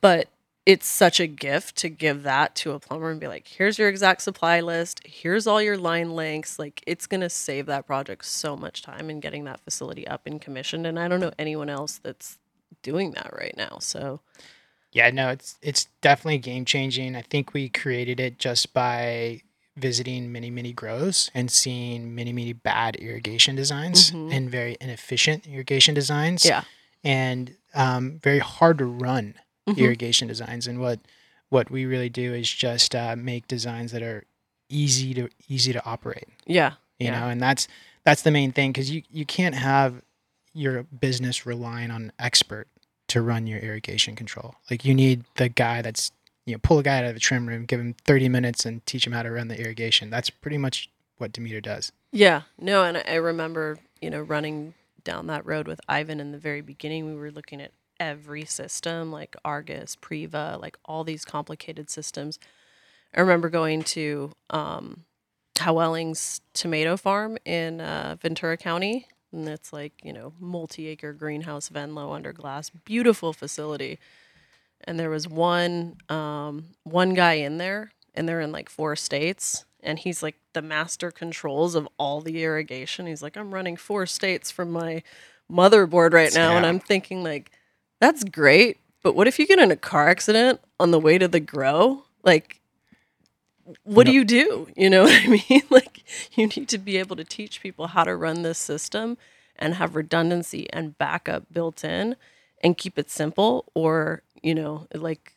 But it's such a gift to give that to a plumber and be like, here's your exact supply list, here's all your line lengths. Like it's gonna save that project so much time in getting that facility up and commissioned. And I don't know anyone else that's doing that right now. So Yeah, no, it's it's definitely game changing. I think we created it just by visiting many many grows and seeing many many bad irrigation designs Mhm. and very inefficient irrigation designs yeah. and um, very hard to run Mhm. irrigation designs. And what what we really do is just uh, make designs that are easy to easy to operate. Yeah. You Yeah. know, and that's that's the main thing because you you can't have your business relying on an expert to run your irrigation control. Like you need the guy that's you know pull a guy out of the trim room, give him thirty minutes, and teach him how to run the irrigation. That's pretty much what Demeter does. Yeah, no, and I remember, you know, running down that road with Ivan in the very beginning. We were looking at every system, like Argus, Priva, like all these complicated systems. I remember going to um, Houweling's tomato farm in uh, Ventura County, and it's like you know multi-acre greenhouse, Venlo under glass, beautiful facility. And there was one um, one guy in there, and they're in like four states, and he's like the master controls of all the irrigation. He's like, I'm running four states from my motherboard right now, and I'm thinking like, that's great, but what if you get in a car accident on the way to the grow? Like, what do you do? You know what I mean? Like, you need to be able to teach people how to run this system and have redundancy and backup built in and keep it simple, or you know, like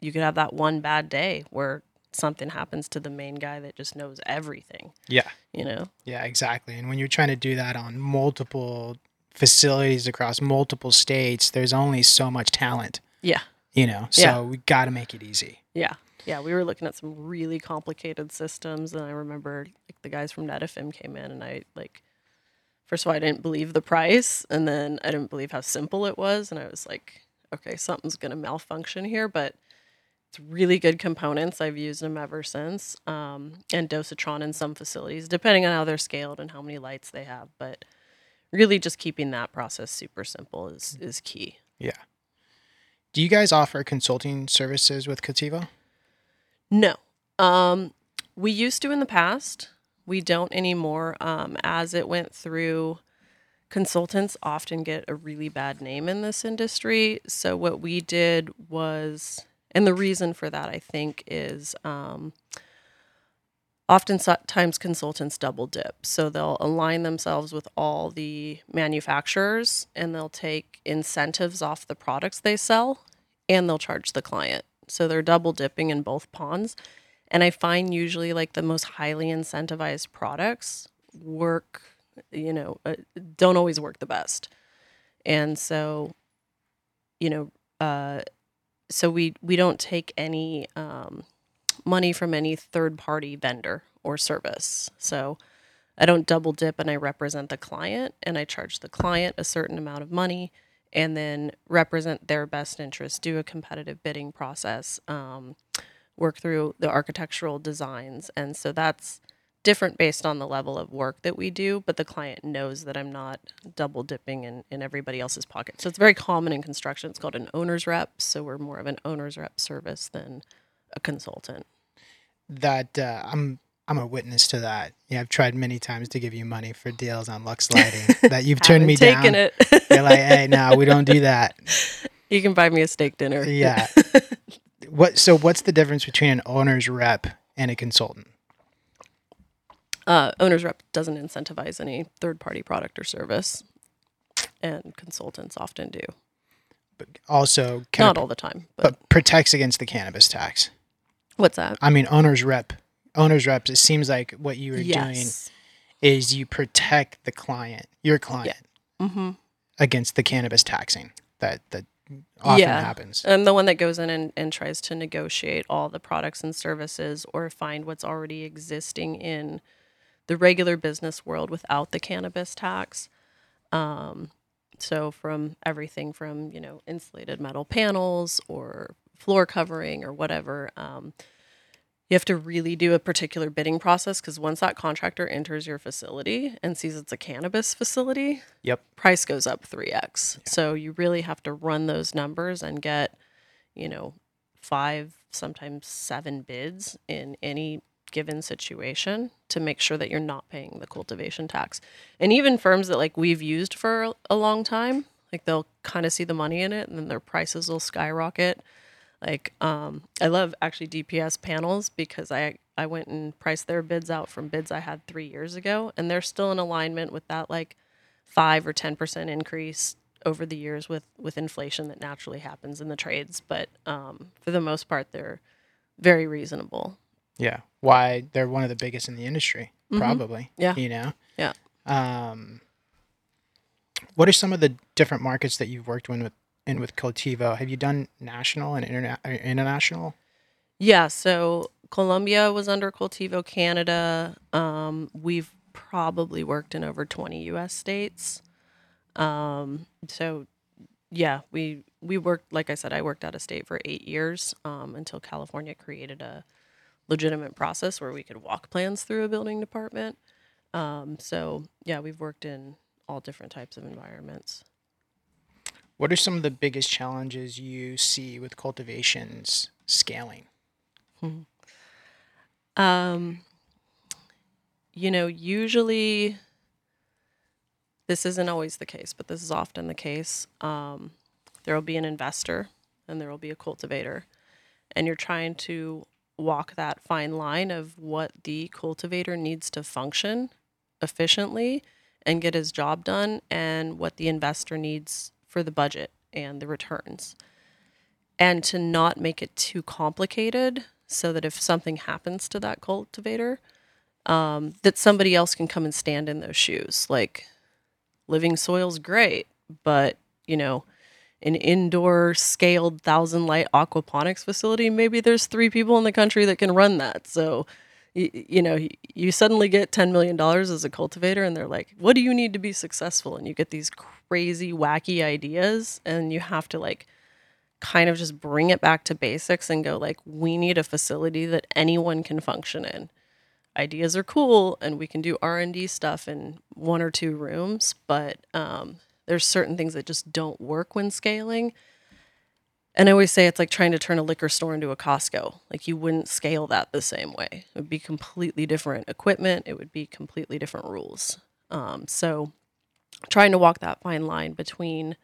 you could have that one bad day where something happens to the main guy that just knows everything, Yeah, you know? yeah, exactly. And when you're trying to do that on multiple facilities across multiple states, there's only so much talent. Yeah. You know, so Yeah. we got to make it easy. Yeah. Yeah. We were looking at some really complicated systems. And I remember like the guys from Netafim came in and I like, first of all, I didn't believe the price. And then I didn't believe how simple it was. And I was like, okay, something's going to malfunction here. But it's really good components. I've used them ever since. Um, and Dosatron in some facilities, depending on how they're scaled and how many lights they have. But really just keeping that process super simple is, is key. Yeah. Do you guys offer consulting services with Cultivo? No. Um, we used to in the past. We don't anymore. Um, as it went through, consultants often get a really bad name in this industry. So what we did was, and the reason for that, I think, is um, oftentimes consultants double dip. So they'll align themselves with all the manufacturers and they'll take incentives off the products they sell and they'll charge the client. So they're double dipping in both ponds. And I find usually like the most highly incentivized products work, you know, uh, don't always work the best. And so, you know, uh, so we we don't take any um, money from any third party vendor or service. So I don't double dip and I represent the client and I charge the client a certain amount of money and then represent their best interest, do a competitive bidding process, um, work through the architectural designs. And so that's different based on the level of work that we do, but the client knows that I'm not double dipping in, in everybody else's pocket. So it's very common in construction. It's called an owner's rep. So we're more of an owner's rep service than a consultant. That uh, I'm I'm a witness to that. Yeah, I've tried many times to give you money for deals on Lux Lighting that you've turned me taken down. it. You're like, hey, no, we don't do that. you can buy me a steak dinner. Yeah. what? So, what's the difference between an owner's rep and a consultant? Uh, owner's rep doesn't incentivize any third party product or service, and consultants often do. But also, can Not all the time, but, but protects against the cannabis tax. What's that? I mean, owner's rep. Owner's reps. It seems like what you were doing is you protect the client, your client, Mm-hmm. against the cannabis taxing that that often Yeah. happens. I'm the one that goes in and, and tries to negotiate all the products and services or find what's already existing in the regular business world without the cannabis tax. Um, so from everything from, you know, insulated metal panels or floor covering or whatever, um, you have to really do a particular bidding process because once that contractor enters your facility and sees it's a cannabis facility, Yep. price goes up 3x. So you really have to run those numbers and get, you know, five, sometimes seven bids in any given situation to make sure that you're not paying the cultivation tax. And even firms that like we've used for a long time, like they'll kind of see the money in it and then their prices will skyrocket. Like um I love actually DPS panels because I I went and priced their bids out from bids I had 3 years ago and they're still in alignment with that like 5 or 10% increase over the years with with inflation that naturally happens in the trades, but um for the most part they're very reasonable. Yeah. Why they're one of the biggest in the industry, Mhm. probably. Yeah. You know. Yeah. Um. What are some of the different markets that you've worked in with in with Cultivo? Have you done national and interna- uh, international? Yeah, so Colombia was under Cultivo Canada. Um, we've probably worked in over 20 US states. Um, so yeah, we we worked like I said I worked out of state for 8 years um, until California created a legitimate process where we could walk plans through a building department. Um, so yeah, we've worked in all different types of environments. What are some of the biggest challenges you see with cultivations scaling? Um, you know, usually this isn't always the case, but this is often the case. Um, there will be an investor and there will be a cultivator, and you're trying to walk that fine line of what the cultivator needs to function efficiently and get his job done, and what the investor needs for the budget and the returns. And to not make it too complicated so that if something happens to that cultivator um, that somebody else can come and stand in those shoes. Like living soil's great but you know an indoor scaled thousand light aquaponics facility maybe there's three people in the country that can run that. So you, you know you suddenly get $10 million as a cultivator and they're like what do you need to be successful? And you get these crazy wacky ideas and you have to like kind of just bring it back to basics and go like we need a facility that anyone can function in. Ideas are cool and we can do r&d stuff in one or two rooms but um, there's certain things that just don't work when scaling and i always say it's like trying to turn a liquor store into a costco like you wouldn't scale that the same way it would be completely different equipment it would be completely different rules um, so trying to walk that fine line between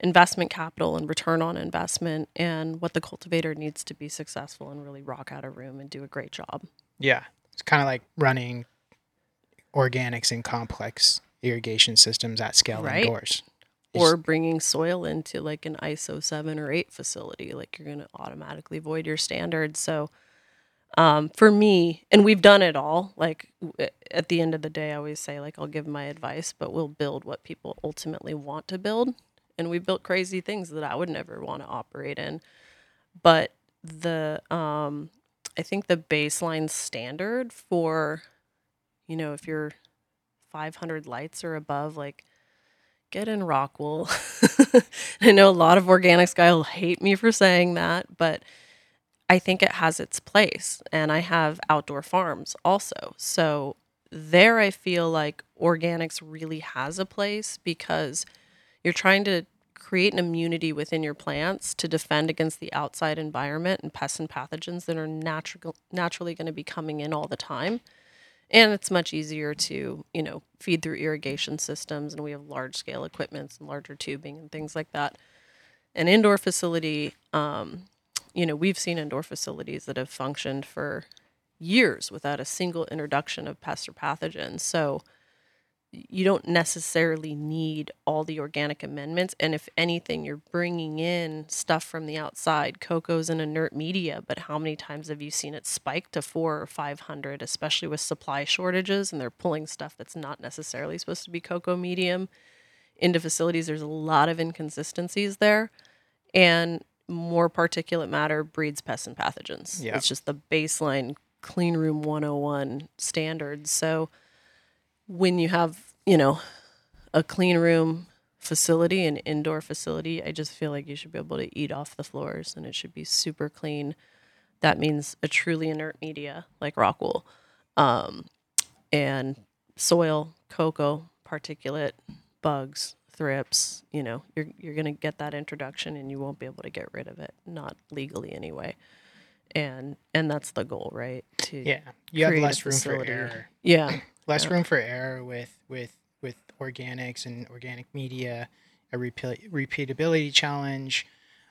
investment capital and return on investment and what the cultivator needs to be successful and really rock out a room and do a great job. Yeah, it's kind of like running organics and complex irrigation systems at scale Right. indoors. Or bringing soil into like an ISO 7 or 8 facility, like you're going to automatically void your standards. So um, for me, and we've done it all, like at the end of the day, I always say, like, I'll give my advice, but we'll build what people ultimately want to build. And we built crazy things that I would never want to operate in. But the, um, I think the baseline standard for, you know, if you're 500 lights or above, like, get in Rockwool. I know a lot of organics guy will hate me for saying that, but I think it has its place. And I have outdoor farms also. So there I feel like organics really has a place because you're trying to create an immunity within your plants to defend against the outside environment and pests and pathogens that are natural naturally going to be coming in all the time. And it's much easier to, you know, feed through irrigation systems and we have large scale equipments and larger tubing and things like that. An indoor facility, um, you know, we've seen indoor facilities that have functioned for years without a single introduction of pest or pathogens. So, you don't necessarily need all the organic amendments. And if anything, you're bringing in stuff from the outside. Cocoa's an inert media, but how many times have you seen it spike to four or 500, especially with supply shortages and they're pulling stuff that's not necessarily supposed to be cocoa medium into facilities? There's a lot of inconsistencies there. And more particulate matter breeds pests and pathogens. Yeah. It's just the baseline clean room 101 standards. So, when you have, you know, a clean room facility, an indoor facility, I just feel like you should be able to eat off the floors and it should be super clean. That means a truly inert media like rock wool. Um, and soil, cocoa, particulate, bugs, thrips, you know, you're you're gonna get that introduction and you won't be able to get rid of it, not legally anyway. And and that's the goal, right? To Yeah, you have less room for error. Yeah. Less Yeah. room for error with with with organics and organic media, a repeat, repeatability challenge,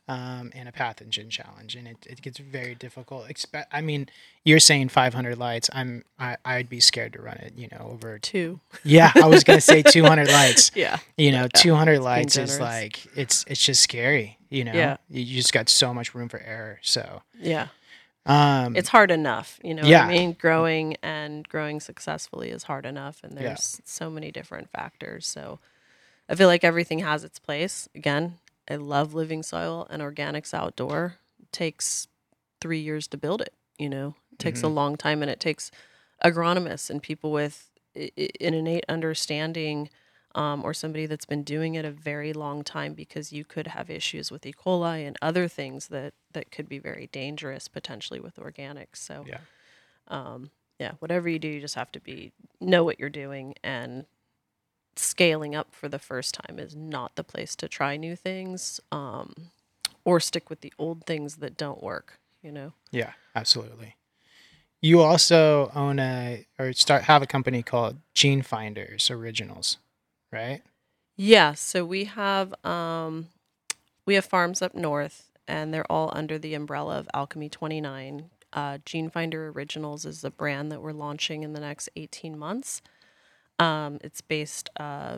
um, and a pathogen challenge, and it, it gets very difficult. Expe- I mean, you're saying 500 lights. I'm I, I'd be scared to run it. You know, over. Two. Yeah, I was gonna say 200 lights. Yeah. You know, 200 lights is like it's it's just scary. You know, Yeah. you just got so much room for error. So, Yeah. Um, It's hard enough, you know Yeah. I mean? Growing and growing successfully is hard enough and Yeah. there's so many different factors. So I feel like everything has its place. Again, I love living soil and organics outdoor. It takes 3 years to build it, you know. It takes a long time and it takes agronomists and people with an innate understanding um, or somebody that's been doing it a very long time because you could have issues with E. coli and other things that that could be very dangerous potentially with organics. So yeah. um, yeah, whatever you do, you just have to be know what you're doing and scaling up for the first time is not the place to try new things um, or stick with the old things that don't work. You know. Yeah, absolutely. You also own a or start have a company called Gene Finders Originals, right? Yeah, so we have um, we have farms up north, and they're all under the umbrella of Alchemy Twenty Nine. Uh, Gene Finder Originals is the brand that we're launching in the next eighteen months. Um, it's based uh,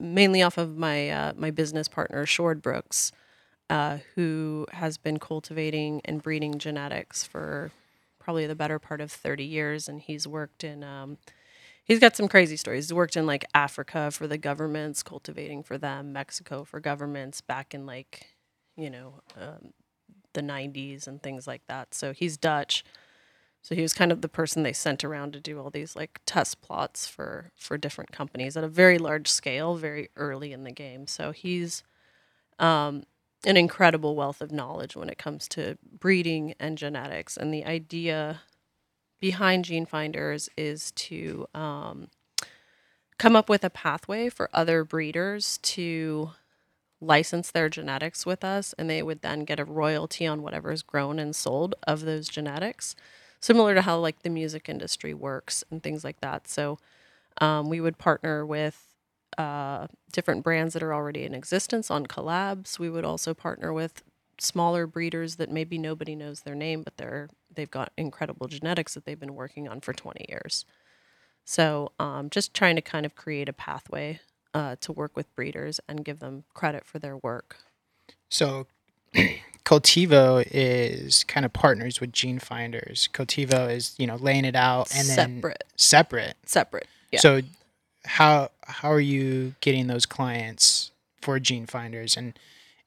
mainly off of my uh, my business partner Shord Brooks, uh, who has been cultivating and breeding genetics for probably the better part of thirty years, and he's worked in um, he's got some crazy stories. He's worked in like Africa for the governments, cultivating for them, Mexico for governments back in like, you know, um, the 90s and things like that. So he's Dutch. So he was kind of the person they sent around to do all these like test plots for for different companies at a very large scale, very early in the game. So he's um, an incredible wealth of knowledge when it comes to breeding and genetics. And the idea behind Gene Finders is to um, come up with a pathway for other breeders to license their genetics with us, and they would then get a royalty on whatever is grown and sold of those genetics, similar to how like the music industry works and things like that. So um, we would partner with uh, different brands that are already in existence on collabs. We would also partner with smaller breeders that maybe nobody knows their name, but they're they've got incredible genetics that they've been working on for 20 years. So um, just trying to kind of create a pathway uh, to work with breeders and give them credit for their work. So Cultivo is kind of partners with Gene Finders. Cultivo is, you know, laying it out and then separate, separate. separate. Yeah. So how how are you getting those clients for Gene Finders and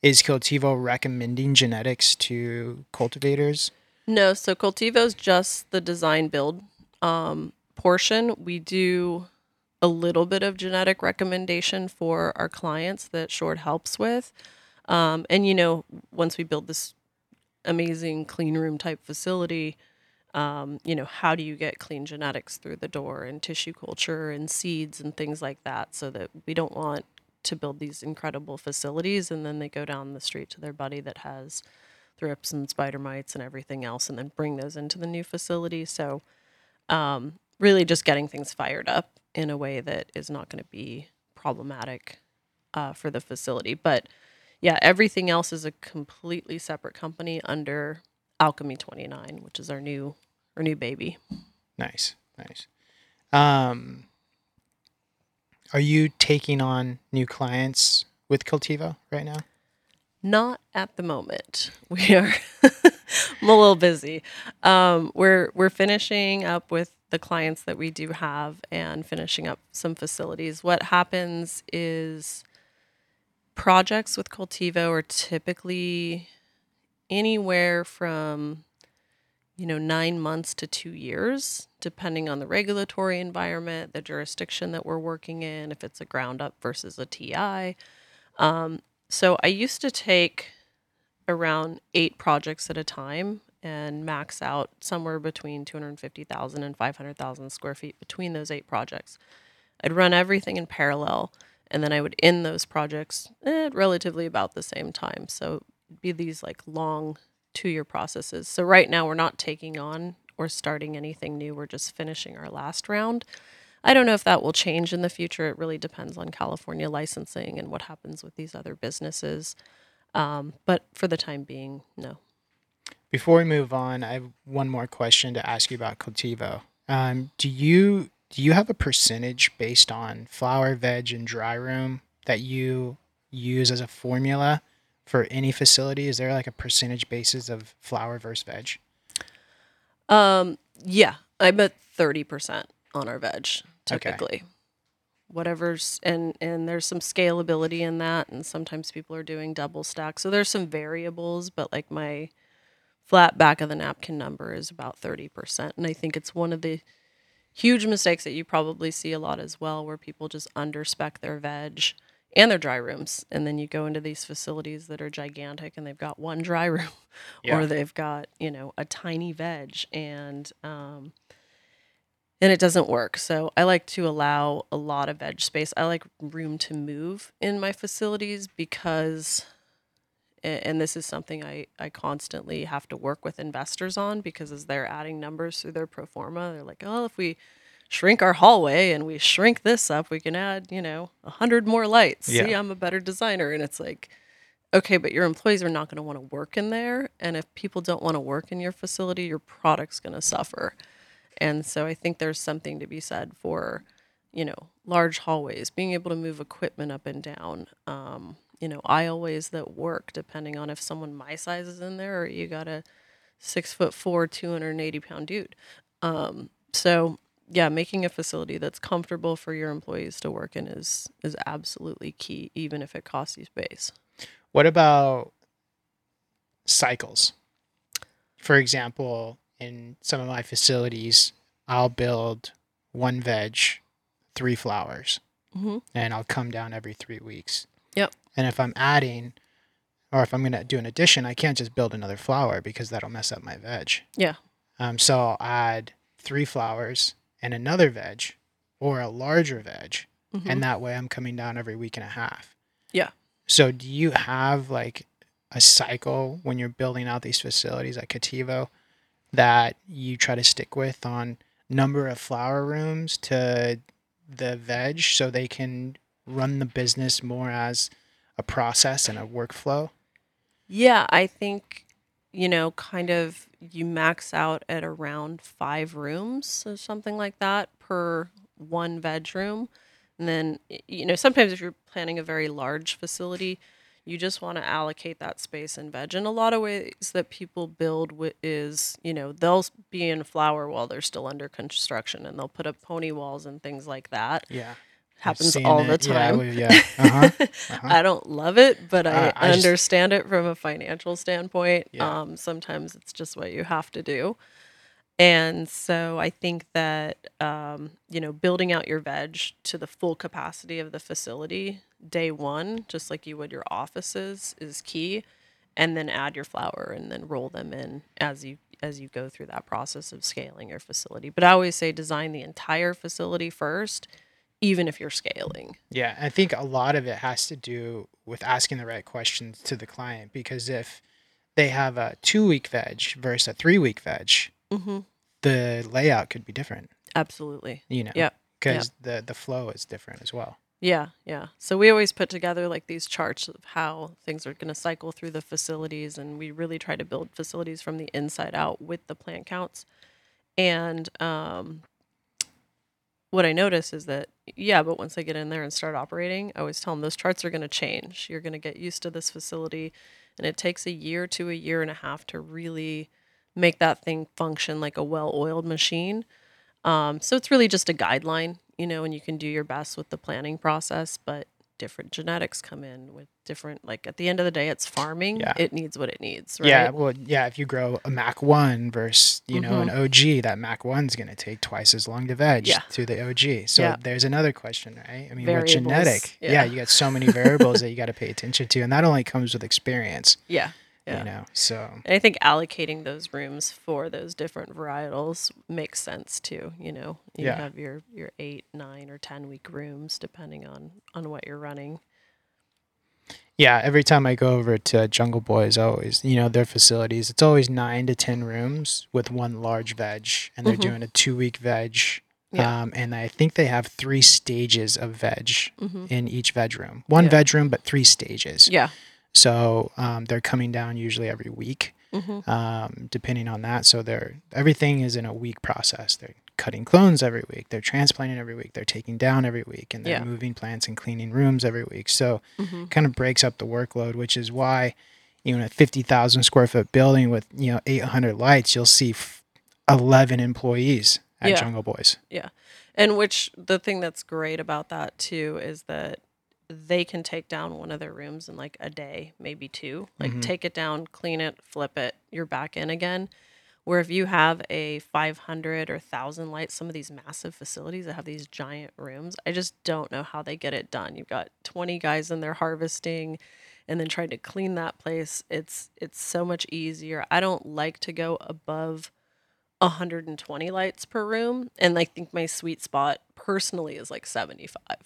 is Cultivo recommending genetics to cultivators? No, so Cultivo's just the design build um, portion. We do a little bit of genetic recommendation for our clients that Short helps with. Um, and, you know, once we build this amazing clean room type facility, um, you know, how do you get clean genetics through the door and tissue culture and seeds and things like that so that we don't want to build these incredible facilities and then they go down the street to their buddy that has thrips and spider mites and everything else and then bring those into the new facility so um, really just getting things fired up in a way that is not going to be problematic uh, for the facility but yeah everything else is a completely separate company under alchemy 29 which is our new our new baby Nice, nice. Um, are you taking on new clients with Cultivo right now? Not at the moment. We are. I'm a little busy. Um, we're we're finishing up with the clients that we do have and finishing up some facilities. What happens is projects with Cultivo are typically anywhere from you know nine months to two years, depending on the regulatory environment, the jurisdiction that we're working in, if it's a ground up versus a TI. Um, so I used to take around eight projects at a time and max out somewhere between 250,000 and 500,000 square feet between those eight projects. I'd run everything in parallel and then I would end those projects at relatively about the same time. So it'd be these like long two year processes. So right now we're not taking on or starting anything new. We're just finishing our last round. I don't know if that will change in the future. It really depends on California licensing and what happens with these other businesses. Um, but for the time being, no. Before we move on, I have one more question to ask you about Cultivo. Um, do you do you have a percentage based on flower, veg, and dry room that you use as a formula for any facility? Is there like a percentage basis of flower versus veg? Um, yeah, I'm at 30% on our veg Okay. typically. Whatever's and and there's some scalability in that and sometimes people are doing double stack. So there's some variables, but like my flat back of the napkin number is about 30% and I think it's one of the huge mistakes that you probably see a lot as well where people just underspec their veg and their dry rooms and then you go into these facilities that are gigantic and they've got one dry room Yeah. or they've got you know a tiny veg and um and it doesn't work so i like to allow a lot of veg space i like room to move in my facilities because and this is something I, I constantly have to work with investors on because as they're adding numbers through their pro forma, they're like, oh, if we shrink our hallway and we shrink this up, we can add, you know, a hundred more lights. See, I'm a better designer. And it's like, okay, but your employees are not going to want to work in there. And if people don't want to work in your facility, your product's going to suffer. And so I think there's something to be said for, you know, large hallways, being able to move equipment up and down, um, you know, aisleways that work depending on if someone my size is in there or you got a six foot four, 280 pound dude. Um, so yeah, making a facility that's comfortable for your employees to work in is is absolutely key, even if it costs you space. What about cycles? For example, in some of my facilities, I'll build one veg, three flowers, Mhm. and I'll come down every three weeks. Yep. And if I'm adding, or if I'm going to do an addition, I can't just build another flower because that'll mess up my veg. Yeah. Um, so I'll add three flowers and another veg or a larger veg. Mhm. And that way I'm coming down every week and a half. Yeah. So do you have like a cycle when you're building out these facilities at Cultivo that you try to stick with on number of flower rooms to the veg so they can run the business more as a process and a workflow? Yeah, I think, you know, kind of you max out at around five rooms or something like that per one veg room. And then, you know, sometimes if you're planning a very large facility, you just want to allocate that space and veg. And a lot of ways that people build is, you know, they'll be in flower while they're still under construction and they'll put up pony walls and things like that. Yeah. Happens all the it. Yeah, time. we- yeah. Uh-huh. Uh-huh. I don't love it, but I, Uh, I just- understand it from a financial standpoint. Yeah. Um, sometimes it's just what you have to do. And so I think that, um, you know, building out your veg to the full capacity of the facility day one, just like you would your offices, is key. And then add your flower and then roll them in as you as you go through that process of scaling your facility. But I always say design the entire facility first even if you're scaling. Yeah, I think a lot of it has to do with asking the right questions to the client because if they have a two week veg versus a three week veg, Mm-hmm. the layout could be different, Absolutely. you know? Yep, Because the, the flow is different as well. Yeah, yeah. So we always put together like these charts of how things are going to cycle through the facilities, and we really try to build facilities from the inside out with the plant counts. And um, what I notice is that yeah, but once I get in there and start operating, I always tell them those charts are going to change. You're going to get used to this facility, and it takes a year to a year and a half to really make that thing function like a well-oiled machine. Um, so it's really just a guideline, you know, and you can do your best with the planning process, but different genetics come in with different, like at the end of the day, it's farming. Yeah. It needs what it needs, right? Yeah, well, yeah, if you grow a Mac 1 versus, you know, an OG, that Mac 1's going to take twice as long to veg Mm-hmm. Yeah. to the OG. So Yeah. there's another question, right? I mean, Variables, genetic? Yeah. yeah. you got so many variables that you got to pay attention to. And that only comes with experience, Yeah. Yeah. you know? So, And I think allocating those rooms for those different varietals makes sense too. You know, you Yeah. have your your eight, nine, or ten week rooms depending on on what you're running. yeah, every time I go over to Jungle Boys, always, you know, their facilities, it's always nine to 10 rooms with one large veg. And they're Mhm. doing a two week veg. Yeah. Um, and I think they have three stages of veg hmm in each veg room. One Yeah. veg room, but three stages. Yeah. So um, they're coming down usually every week, hmm um, depending on that. So they're everything is in a week process. They're cutting clones every week. They're transplanting every week. They're taking down every week, and they're Yeah. moving plants and cleaning rooms every week. So hmm kind of breaks up the workload, which is why you know a fifty thousand square foot building with you know eight hundred lights, you'll see f- eleven employees at Yeah. Jungle Boys. Yeah, and which the thing that's great about that too is that they can take down one of their rooms in like a day, maybe two. Like Mhm. take it down, clean it, flip it, you're back in again. Where if you have a 500 or 1000 light, some of these massive facilities that have these giant rooms, I just don't know how they get it done. You've got 20 guys in there harvesting and then trying to clean that place. It's it's so much easier. I don't like to go above 120 lights per room and I think my sweet spot personally is like 75.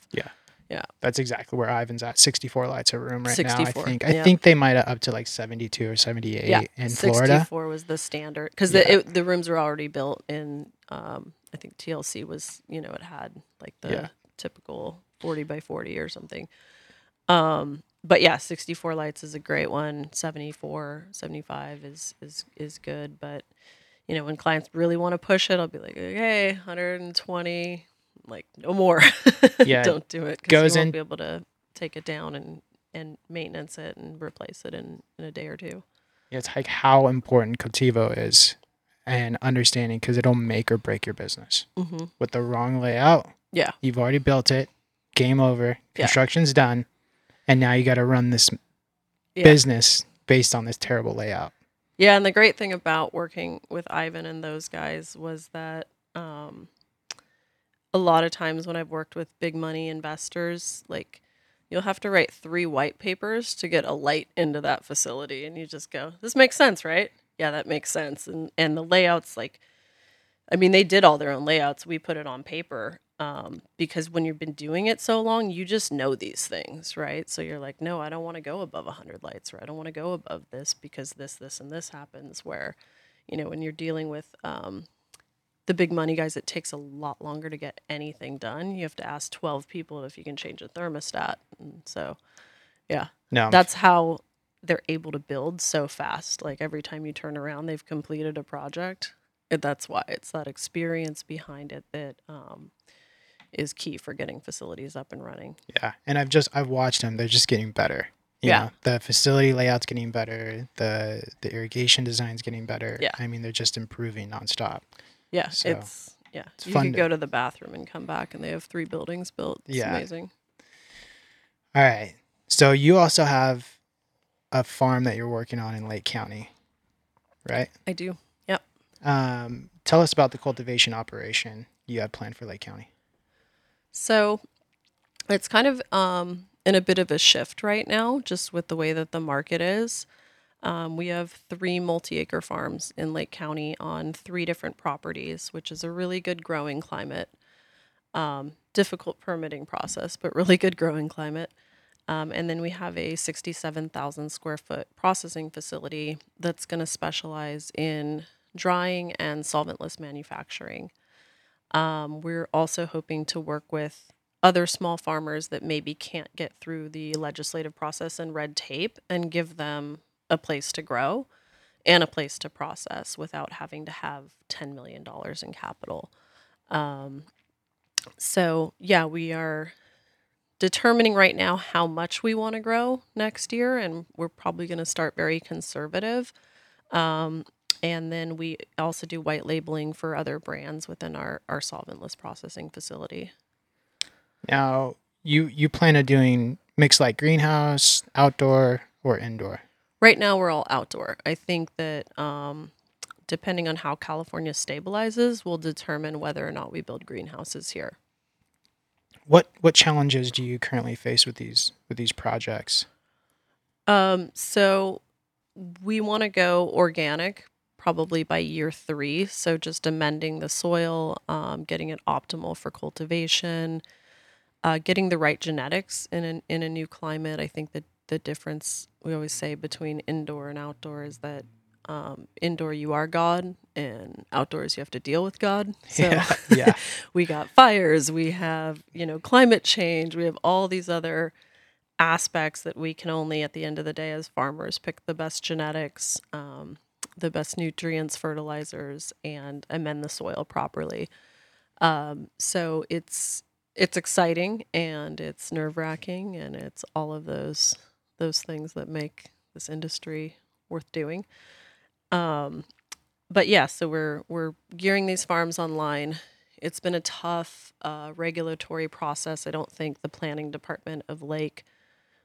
That's exactly where Ivan's at. Sixty four lights a room right now. I think. I yeah. think they might have up to like seventy two or seventy eight Yeah, in 64 Florida. was the standard because Yeah. the the rooms were already built in. Um, I think TLC was you know it had like the Yeah. typical forty by forty or something. Um, but yeah, sixty four lights is a great one. 74, 75 is is is good. But you know when clients really want to push it, I'll be like, okay, hundred and twenty, like no more. Yeah, don't do it. 'cause goes you won't in- be able to take it down and and maintenance it and replace it in in a day or two. Yeah, It's like how important Cultivo is and understanding because it'll make or break your business. Mm-hmm. With the wrong layout, Yeah. you've already built it, game over, Yeah. construction's done, and now you got to run this Yeah. business based on this terrible layout. Yeah, and the great thing about working with Ivan and those guys was that um, a lot of times when I've worked with big money investors, like you'll have to write three white papers to get a light into that facility, and you just go, "This makes sense, right?" Yeah, that makes sense. And and the layouts, like, I mean, they did all their own layouts. We put it on paper um, because when you've been doing it so long, you just know these things, right? So you're like, no, I don't want to go above 100 lights, or I don't want to go above this because this, this, and this happens. Where, you know, when you're dealing with um, the big money guys, it takes a lot longer to get anything done. You have to ask 12 people if you can change a thermostat. And so, yeah, No, that's how they're able to build so fast. Like every time you turn around, they've completed a project. That's why it's that experience behind it that um, is key for getting facilities up and running. yeah. And I've just I've watched them. They're just getting better. You Yeah. know, the facility layout's getting better. The the irrigation design's getting better. Yeah. I mean, they're just improving nonstop. Yeah, So, it's yeah. it's you could to- go to the bathroom and come back, and they have three buildings built. It's Yeah. amazing. All right. So you also have a farm that you're working on in Lake County, right? I do. Yep. Um, tell us about the cultivation operation you have planned for Lake County. So it's kind of um, in a bit of a shift right now, just with the way that the market is. Um, we have three multi acre farms in Lake County on three different properties, which is a really good growing climate. Um, difficult permitting process, but really good growing climate. Um, and then we have a 67,000 square foot processing facility that's going to specialize in drying and solventless manufacturing. Um, we're also hoping to work with other small farmers that maybe can't get through the legislative process and red tape and give them a place to grow and a place to process without having to have $10 million in capital. Um, so, yeah, we are determining right now how much we want to grow next year, and we're probably going to start very conservative. Um, and then we also do white labeling for other brands within our, our solventless processing facility. Now, you you plan on doing mixed light greenhouse, outdoor, or indoor? Right now, we're all outdoor. I think that um, depending on how California stabilizes, will determine whether or not we build greenhouses here. What what challenges do you currently face with these with these projects? Um, so we want to go organic probably by year three. So just amending the soil, um, getting it optimal for cultivation, uh, getting the right genetics in an, in a new climate. I think that the difference we always say between indoor and outdoor is that um, indoor you are God, and outdoors you have to deal with God. So Yeah, yeah. we got fires, we have you know climate change, we have all these other aspects that we can only at the end of the day as farmers pick the best genetics, um, the best nutrients, fertilizers, and amend the soil properly. Um, so it's it's exciting and it's nerve wracking and it's all of those those things that make this industry worth doing. Um, but yeah, so we're we're gearing these farms online. It's been a tough uh, regulatory process. I don't think the planning department of Lake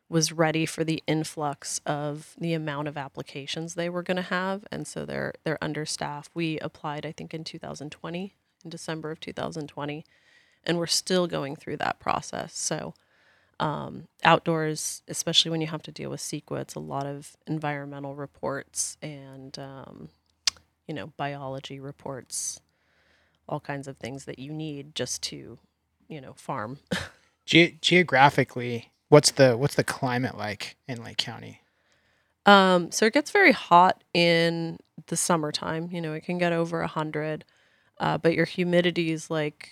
was ready for the influx of the amount of applications they were going to have, and so they're they're understaffed. We applied, I think, in 2020, in December of 2020, and we're still going through that process. So um, outdoors, especially when you have to deal with CEQA, it's a lot of environmental reports and um, you know biology reports, all kinds of things that you need just to you know farm. Ge- geographically, what's the what's the climate like in Lake County? Um, so it gets very hot in the summertime. You know, it can get over a hundred, uh, but your humidity is like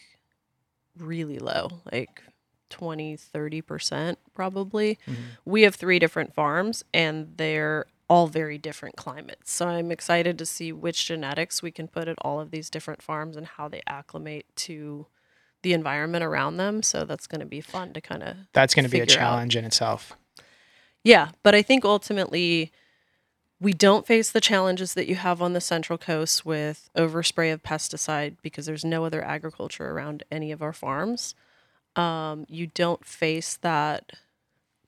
really low, like 20, 30% probably. Mm-hmm. We have three different farms and they're all very different climates. So I'm excited to see which genetics we can put at all of these different farms and how they acclimate to the environment around them. So that's going to be fun to kind of That's going to be a figure out. challenge in itself. yeah, but I think ultimately we don't face the challenges that you have on the central coast with overspray of pesticide because there's no other agriculture around any of our farms. Um, you don't face that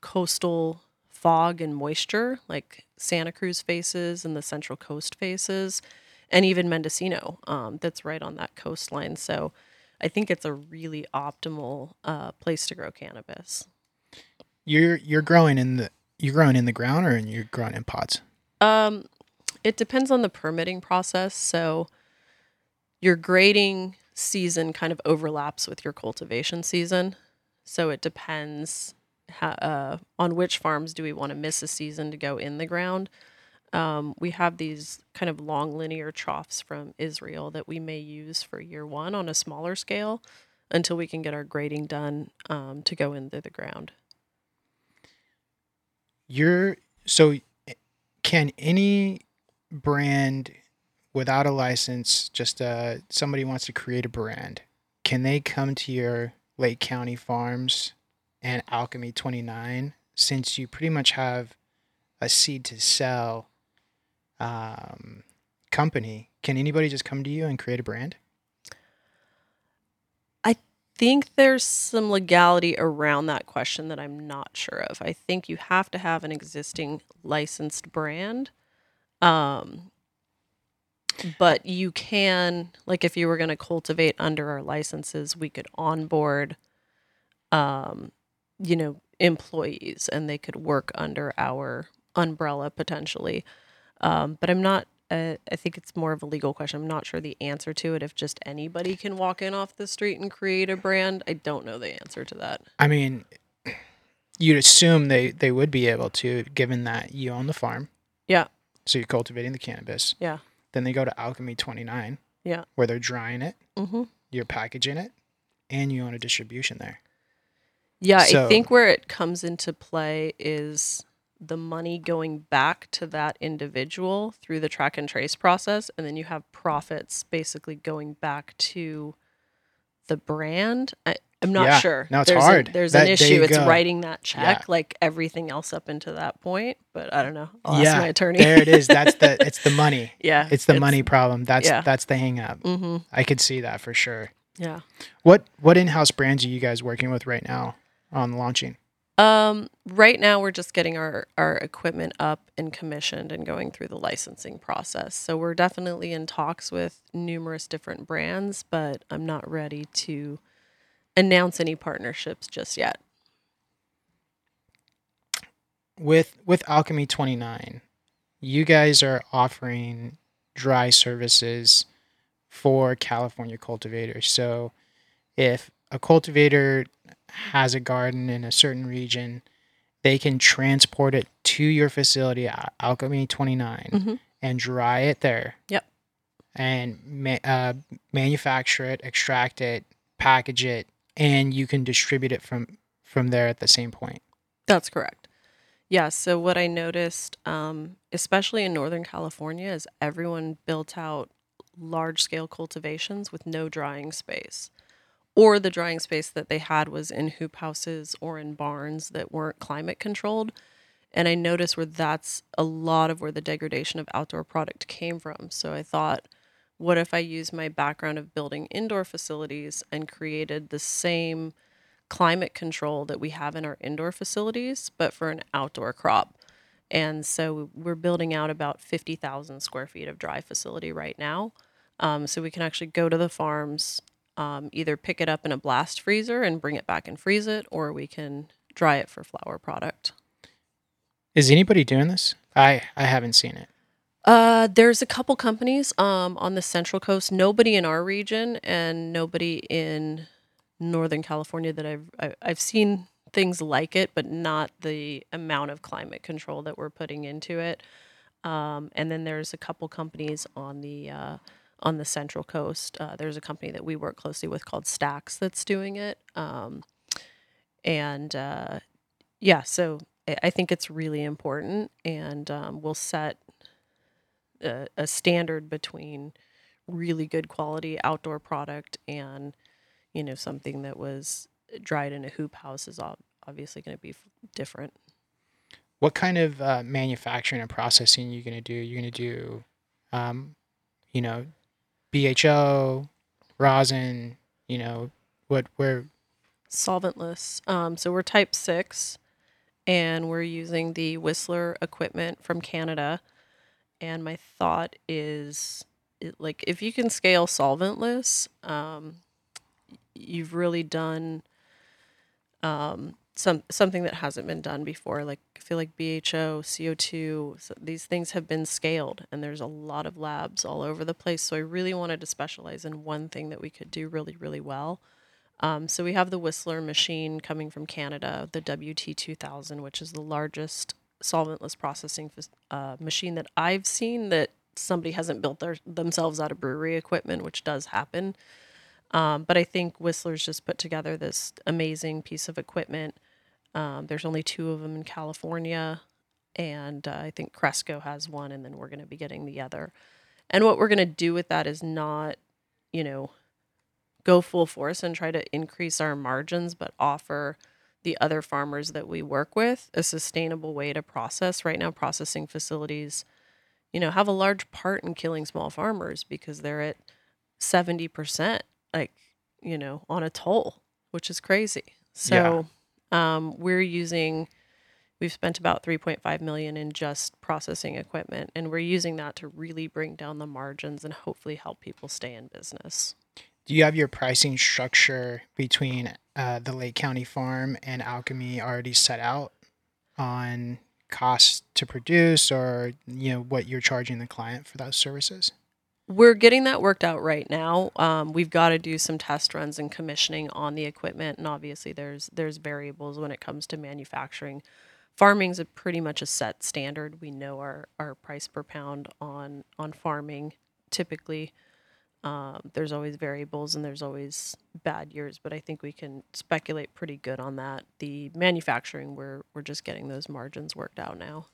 coastal fog and moisture like Santa Cruz faces and the central coast faces, and even Mendocino um, that's right on that coastline. So I think it's a really optimal uh, place to grow cannabis. You're you're growing in the you're growing in the ground or you're growing in pots. Um, it depends on the permitting process. So you're grading season kind of overlaps with your cultivation season. So it depends uh, on which farms do we want to miss a season to go in the ground. Um, we have these kind of long linear troughs from Israel that we may use for year one on a smaller scale until we can get our grading done um, to go into the ground. You're so can any brand without a license, just uh somebody wants to create a brand, can they come to your Lake County Farms and Alchemy 29 since you pretty much have a seed to sell um, company? Can anybody just come to you and create a brand? I think there's some legality around that question that I'm not sure of. I think you have to have an existing licensed brand. Um, but you can, like, if you were going to cultivate under our licenses, we could onboard, um, you know, employees and they could work under our umbrella potentially. Um, but I'm not uh, I think it's more of a legal question. I'm not sure the answer to it. If just anybody can walk in off the street and create a brand, I don't know the answer to that. I mean, you'd assume they they would be able to, given that you own the farm. Yeah. So you're cultivating the cannabis. Yeah. Then they go to Alchemy 29. Yeah. Where they're drying it, Mm-hmm. you're packaging it, and you own a distribution there. Yeah, So- I think where it comes into play is the money going back to that individual through the track and trace process, and then you have profits basically going back to the brand. I, I'm not Yeah. sure. No, it's there's hard. A, there's That- an issue. It's go. writing that check, Yeah. like everything else up into that point. But I don't know. I'll yeah. ask my attorney. there it is. That's the it's the money. yeah, It's the money problem. That's yeah. that's the hang up. Mm-hmm. I could see that for sure. Yeah. What what in-house brands are you guys working with right now on launching? Um, right now we're just getting our, our equipment up and commissioned and going through the licensing process. So we're definitely in talks with numerous different brands, but I'm not ready to announce any partnerships just yet. With with Alchemy 29, you guys are offering dry services for California cultivators. So if a cultivator has a garden in a certain region, they can transport it to your facility, Al- Alchemy 29, Mhm. and dry it there. Yep. And ma- uh, manufacture it, extract it, package it, and you can distribute it from from there at the same point. That's correct. Yeah. So what I noticed, um, especially in Northern California, is everyone built out large scale cultivations with no drying space. Or the drying space that they had was in hoop houses or in barns that weren't climate controlled. And I noticed where that's a lot of where the degradation of outdoor product came from. So I thought, what if I used my background of building indoor facilities and created the same climate control that we have in our indoor facilities, but for an outdoor crop. And so we're building out about 50,000 square feet of dry facility right now. Um, so we can actually go to the farms, um, either pick it up in a blast freezer and bring it back and freeze it, or we can dry it for flower product. Is anybody doing this? I I haven't seen it. Uh, there's a couple companies um, on the Central Coast. Nobody in our region, and nobody in Northern California that I've I, I've seen things like it, but not the amount of climate control that we're putting into it. Um, and then there's a couple companies on the uh, on the Central Coast. Uh, there's a company that we work closely with called Stacks that's doing it. Um, and uh, yeah, so I, think it's really important, and um, we'll set a, a standard between really good quality outdoor product and you know something that was dried in a hoop house is ob- obviously going to be different What kind of uh, manufacturing and processing are you gonna do? You're gonna do, um, you know, BHO, rosin. You know, what where solventless um, so we're type 6 and we're using the whistler equipment from canada and my thought is it, like if you can scale solventless um, you've really done um, some something that hasn't been done before like i feel like bho co2 so these things have been scaled and there's a lot of labs all over the place so i really wanted to specialize in one thing that we could do really really well. Um, so we have the Whistler machine coming from Canada, the WT2000, which is the largest solventless processing uh, machine that I've seen that somebody hasn't built their, themselves out of brewery equipment, which does happen. Um, but I think Whistler's just put together this amazing piece of equipment. Um, there's only two of them in California, and uh, I think Cresco has one, and then we're going to be getting the other. And what we're going to do with that is not, you know, go full force and try to increase our margins, but offer the other farmers that we work with a sustainable way to process. Right now, processing facilities, you know, have a large part in killing small farmers because they're at 70%, like, you know, on a toll, which is crazy. So um, we're using, we've spent about 3.5 million in just processing equipment, and we're using that to really bring down the margins and hopefully help people stay in business. do you have your pricing structure between uh, the Lake County Farm and Alchemy already set out on costs to produce or you know what you're charging the client for those services? We're getting that worked out right now. Um, we've got to do some test runs and commissioning on the equipment, and obviously there's there's variables when it comes to manufacturing. Farming's a pretty much a set standard. We know our, our price per pound on on farming. Typically, um, there's always variables and there's always bad years, but I think we can speculate pretty good on that. The manufacturing, we're we're just getting those margins worked out now.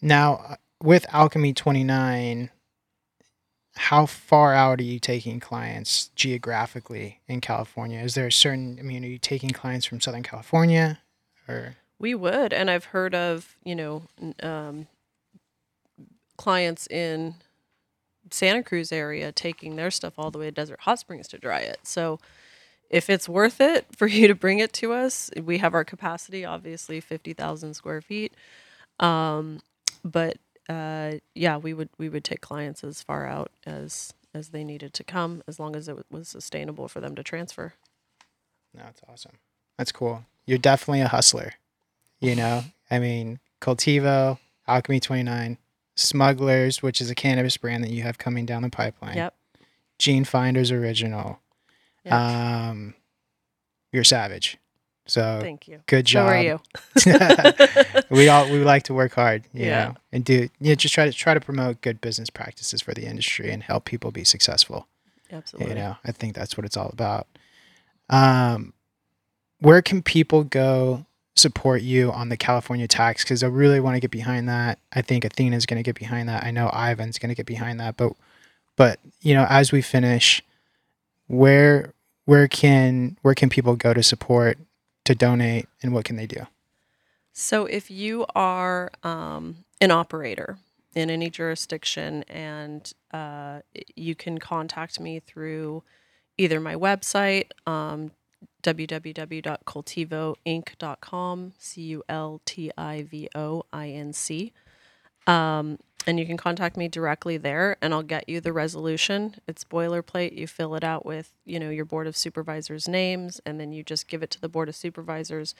Now, uh, with Alchemy 29, how far out are you taking clients geographically in California? Is there a certain, I mean, are you taking clients from Southern California or? We would, and I've heard of you know um, clients in Santa Cruz area taking their stuff all the way to Desert Hot Springs to dry it. So if it's worth it for you to bring it to us, we have our capacity, obviously fifty thousand square feet. Um, but uh, yeah, we would we would take clients as far out as as they needed to come, as long as it was sustainable for them to transfer. No, that's awesome. That's cool. You're definitely a hustler. You know, I mean, Cultivo, Alchemy 29, Smugglers, which is a cannabis brand that you have coming down the pipeline. Yep. Gene Finders Original. Yep. Um, you're savage. So Thank you. good job. How are you? we all we like to work hard, you Yeah. know, and do yeah, just try to try to promote good business practices for the industry and help people be successful. Absolutely. You know, I think that's what it's all about. Um, where can people go support you on the California tax? Because I really want to get behind that. I think Athena's going to get behind that. I know Ivan's going to get behind that. But, but you know, as we finish, where where can where can people go to support, to donate, and what can they do? So, if you are um, an operator in any jurisdiction and uh, you can contact me through either my website, um, www.cultivoinc.com, C U L T I V O I N C. Um, and you can contact me directly there and I'll get you the resolution. It's boilerplate. You fill it out with, you know, your board of supervisors names and then you just give it to the board of supervisors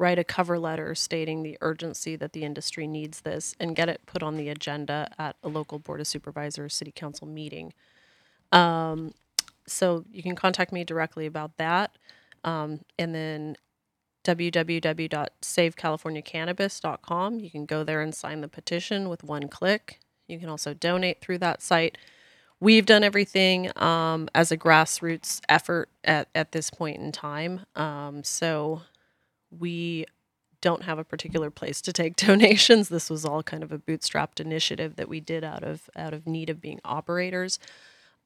write a cover letter stating the urgency that the industry needs this and get it put on the agenda at a local board of supervisors city council meeting um, so you can contact me directly about that um, and then www.savecaliforniacannabis.com you can go there and sign the petition with one click you can also donate through that site we've done everything um, as a grassroots effort at, at this point in time um, so we don't have a particular place to take donations. This was all kind of a bootstrapped initiative that we did out of out of need of being operators.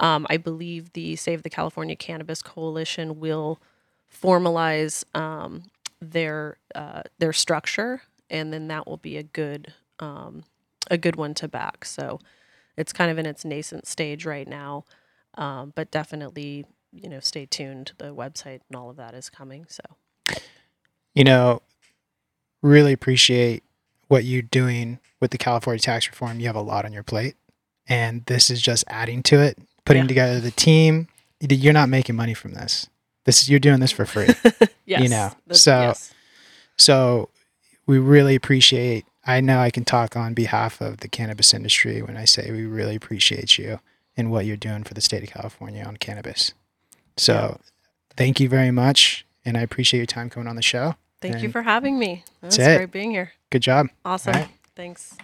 Um, I believe the Save the California Cannabis Coalition will formalize um, their uh, their structure, and then that will be a good um, a good one to back. So it's kind of in its nascent stage right now, um, but definitely you know stay tuned. The website and all of that is coming. So. you know, really appreciate what you're doing with the California tax reform. You have a lot on your plate, and this is just adding to it, putting Yeah. together the team. You're not making money from this. This is you're doing this for free. Yes. know, the- so- yes. so we really appreciate. I know I can talk on behalf of the cannabis industry when I say we really appreciate you and what you're doing for the state of California on cannabis. So, thank you very much, and I appreciate your time coming on the show. Thank you for having me. It was great being here. Good job. Awesome. right. Thanks.